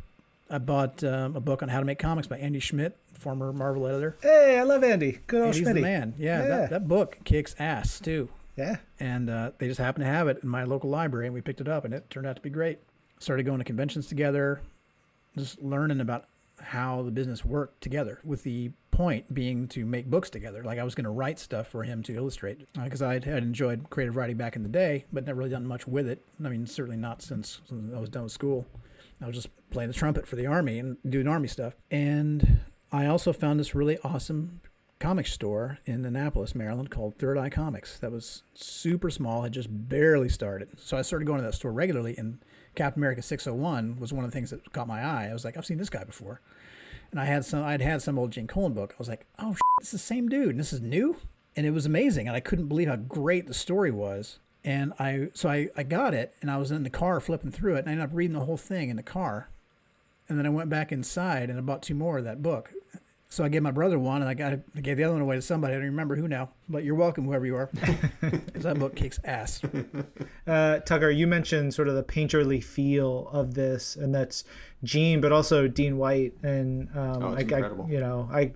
C: I bought um, a book on how to make comics by Andy Schmidt, former Marvel editor.
A: Hey, I love Andy. Good old
C: Andy's the man. Yeah, yeah. That, that, book kicks ass too.
A: Yeah.
C: And uh, they just happened to have it in my local library, and we picked it up, and it turned out to be great. Started going to conventions together, just learning about how the business worked together with the point being to make books together. Like I was going to write stuff for him to illustrate because uh, I had enjoyed creative writing back in the day, but never really done much with it. I mean, certainly not since, since I was done with school. I was just playing the trumpet for the army and doing army stuff. And I also found this really awesome comic store in Annapolis, Maryland, called Third Eye Comics. That was super small, had just barely started. So I started going to that store regularly, and Captain America 601 was one of the things that caught my eye. I was like, I've seen this guy before. And I had some, I'd had some old Gene Colan book. I was like, oh, shit, is the same dude, and this is new. And it was amazing, and I couldn't believe how great the story was. And I, so I, I got it, and I was in the car flipping through it, and I ended up reading the whole thing in the car. And then I went back inside and I bought two more of that book. So I gave my brother one, and I got I gave the other one away to somebody. I don't remember who now, but you're welcome, whoever you are. 'Cause that book kicks ass.
A: Uh, Tucker, you mentioned sort of the painterly feel of this, and that's Gene, but also Dean White, and um,
B: Oh, it's
A: I, I,
B: incredible.
A: you know, I,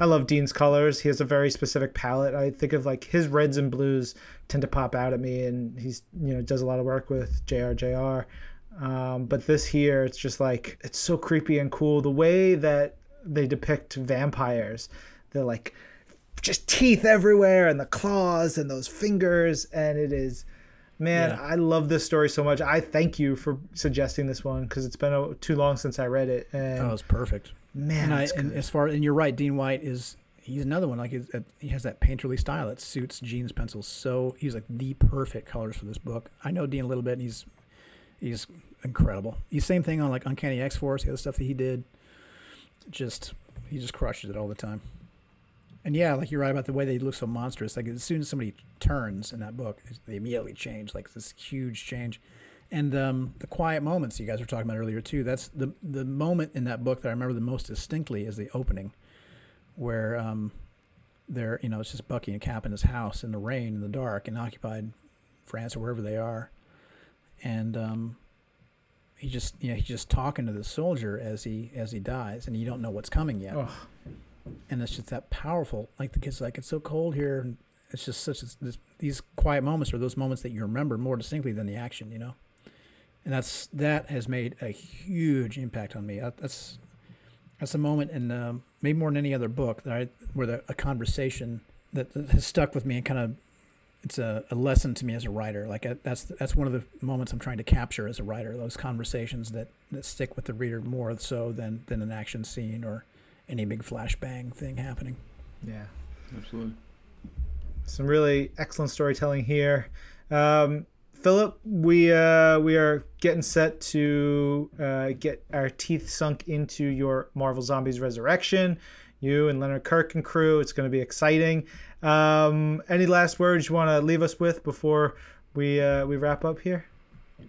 A: I love Dean's colors. He has a very specific palette. I think of like his reds and blues tend to pop out at me, and he's you know does a lot of work with JRJR. Um, but this here, it's just like it's so creepy and cool. The way that they depict vampires, they're like just teeth everywhere and the claws and those fingers and it is man
C: Yeah.
A: i love this story so much i thank you for suggesting this one because it's been uh, too long since i read it and
C: Oh, it's perfect.
A: man
C: and I and as far and you're right, Dean White is he's another one like he's, uh, he has that painterly style that suits Gene's pencils. So he's like the perfect colors for this book. I know Dean a little bit. And he's he's incredible. He's same thing on like Uncanny X Force, the other stuff that he did. Just he just crushes it all the time. And yeah, like you're right about the way they look so monstrous. Like as soon as somebody turns in that book, they immediately change. Like this huge change. And um, the quiet moments you guys were talking about earlier too. That's the the moment in that book that I remember the most distinctly is the opening, where um, they're you know it's just Bucky and Cap in his house in the rain in the dark in occupied France or wherever they are, and um, he just you know he's just talking to the soldier as he as he dies, and you don't know what's coming yet
A: oh,
C: and it's just that powerful. Like the kid's like, it's so cold here. And it's just such this, these quiet moments are those moments that you remember more distinctly than the action, you know. And that's that has made a huge impact on me. That's that's a moment in um, maybe more than any other book that I where the, a conversation that, that has stuck with me and kind of it's a, a lesson to me as a writer. Like I, that's that's one of the moments I'm trying to capture as a writer. Those conversations that, that stick with the reader more so than than an action scene or any big flashbang thing happening.
A: yeah
B: Absolutely.
A: some really excellent storytelling here um, phillip we uh, we are getting set to uh, get our teeth sunk into your marvel zombies resurrection you and leonard kirk and crew it's going to be exciting um, any last words you want to leave us with before we uh, we wrap up here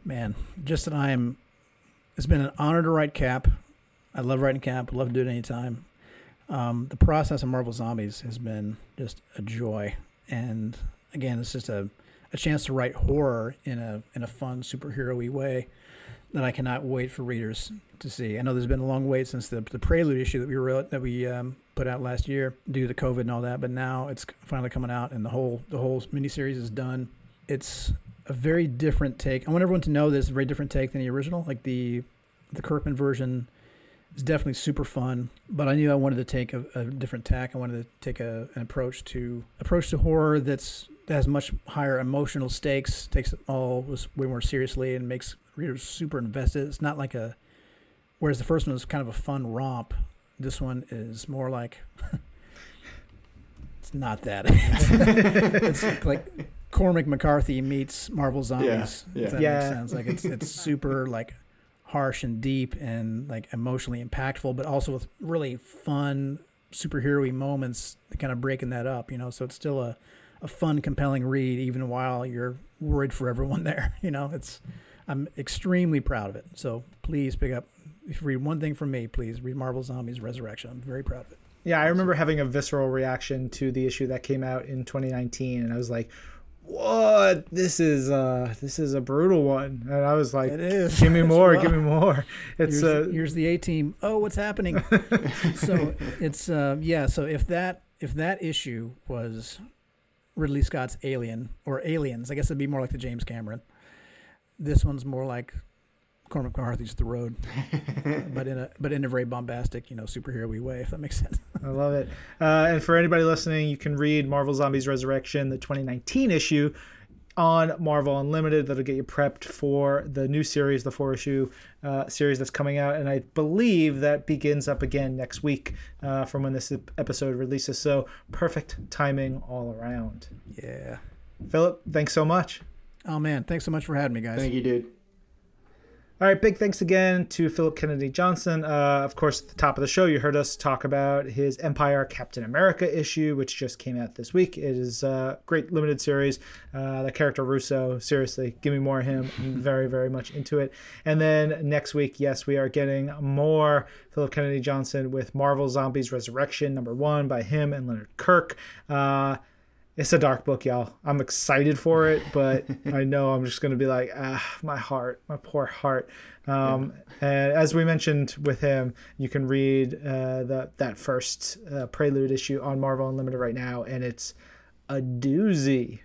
C: Man, just that I'm. It's been an honor to write Cap. I love writing Cap. I love to do it anytime. Um, the process of Marvel Zombies has been just a joy, and again, it's just a, a chance to write horror in a in a fun superhero-y way that I cannot wait for readers to see. I know there's been a long wait since the the Prelude issue that we wrote that we um, put out last year due to COVID and all that, but now it's finally coming out, and the whole the whole miniseries is done. It's a very different take. I want everyone to know that it's a very different take than the original. Like the the Kirkman version is definitely super fun, but I knew I wanted to take a, a different tack. I wanted to take a, an approach to approach to horror that's that has much higher emotional stakes, takes it all was way more seriously, and makes readers super invested. It's not like a whereas the first one was kind of a fun romp. This one is more like it's not that. it's like Cormac McCarthy meets Marvel Zombies.
B: yeah.
C: If that
A: Yeah.
C: makes sense. Like it's it's super like harsh and deep and like emotionally impactful, but also with really fun superhero-y moments kind of breaking that up, you know. So it's still a, a fun, compelling read even while you're worried for everyone there. You know, it's I'm extremely proud of it. So please pick up if you read one thing from me, please read Marvel Zombies Resurrection. I'm very proud of it.
A: Yeah, I remember having a visceral reaction to the issue that came out in 2019, and I was like, "What? This is uh, this is a brutal one." And I was like,
C: It is.
A: "Give me more,
C: rough.
A: give me more." It's
C: here's,
A: uh,
C: here's the A team. Oh, what's happening? so it's uh, yeah. So if that if that issue was Ridley Scott's Alien or Aliens, I guess it'd be more like the James Cameron. This one's more like Cormac McCarthy's The Road, but in a but in a very bombastic, you know, superhero-y way. If that makes sense.
A: I love it. Uh, and for anybody listening, you can read Marvel Zombies Resurrection, the 2019 issue, on Marvel Unlimited that'll get you prepped for the new series, the four issue uh, series that's coming out. And I believe that begins up again next week uh, from when this episode releases. So perfect timing all around.
C: Yeah.
A: Phillip, thanks so much.
C: Oh, man. Thanks so much for having me, guys.
B: Thank you, dude.
A: All right, big thanks again to Phillip Kennedy Johnson. Uh, of course, at the top of the show, you heard us talk about his Empyre Captain America issue, which just came out this week. It is a great limited series. Uh, the character Russo, seriously, give me more of him. I'm very, very much into it. And then next week, yes, we are getting more Phillip Kennedy Johnson with Marvel Zombies Resurrection, number one, by him and Leonard Kirk. Uh, it's a dark book, y'all. I'm excited for it, but I know I'm just gonna be like, ah, my heart, my poor heart. Um, and as we mentioned with him, you can read uh, the that first uh, prelude issue on Marvel Unlimited right now, and it's a doozy.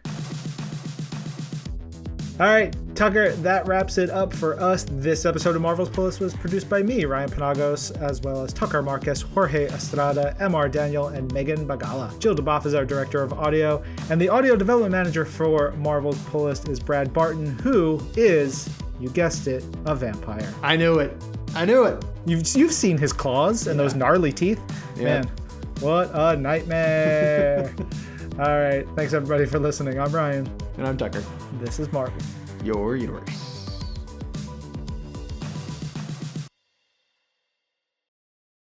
A: All right, Tucker, that wraps it up for us. This episode of Marvel's Pull List was produced by me, Ryan Penagos, as well as Tucker Markus, Jorge Estrada, MR Daniel, and Megan Bagala. Jill DuBoff is our director of audio, and the audio development manager for Marvel's Pull List is Brad Barton, who is, you guessed it, a vampire.
B: I knew it. I knew it.
A: You've, you've seen his claws and those gnarly teeth.
B: Yeah.
A: Man, what a nightmare. All right, thanks everybody for listening. I'm Ryan.
B: And I'm Tucker.
A: This is Marvel.
B: Your universe.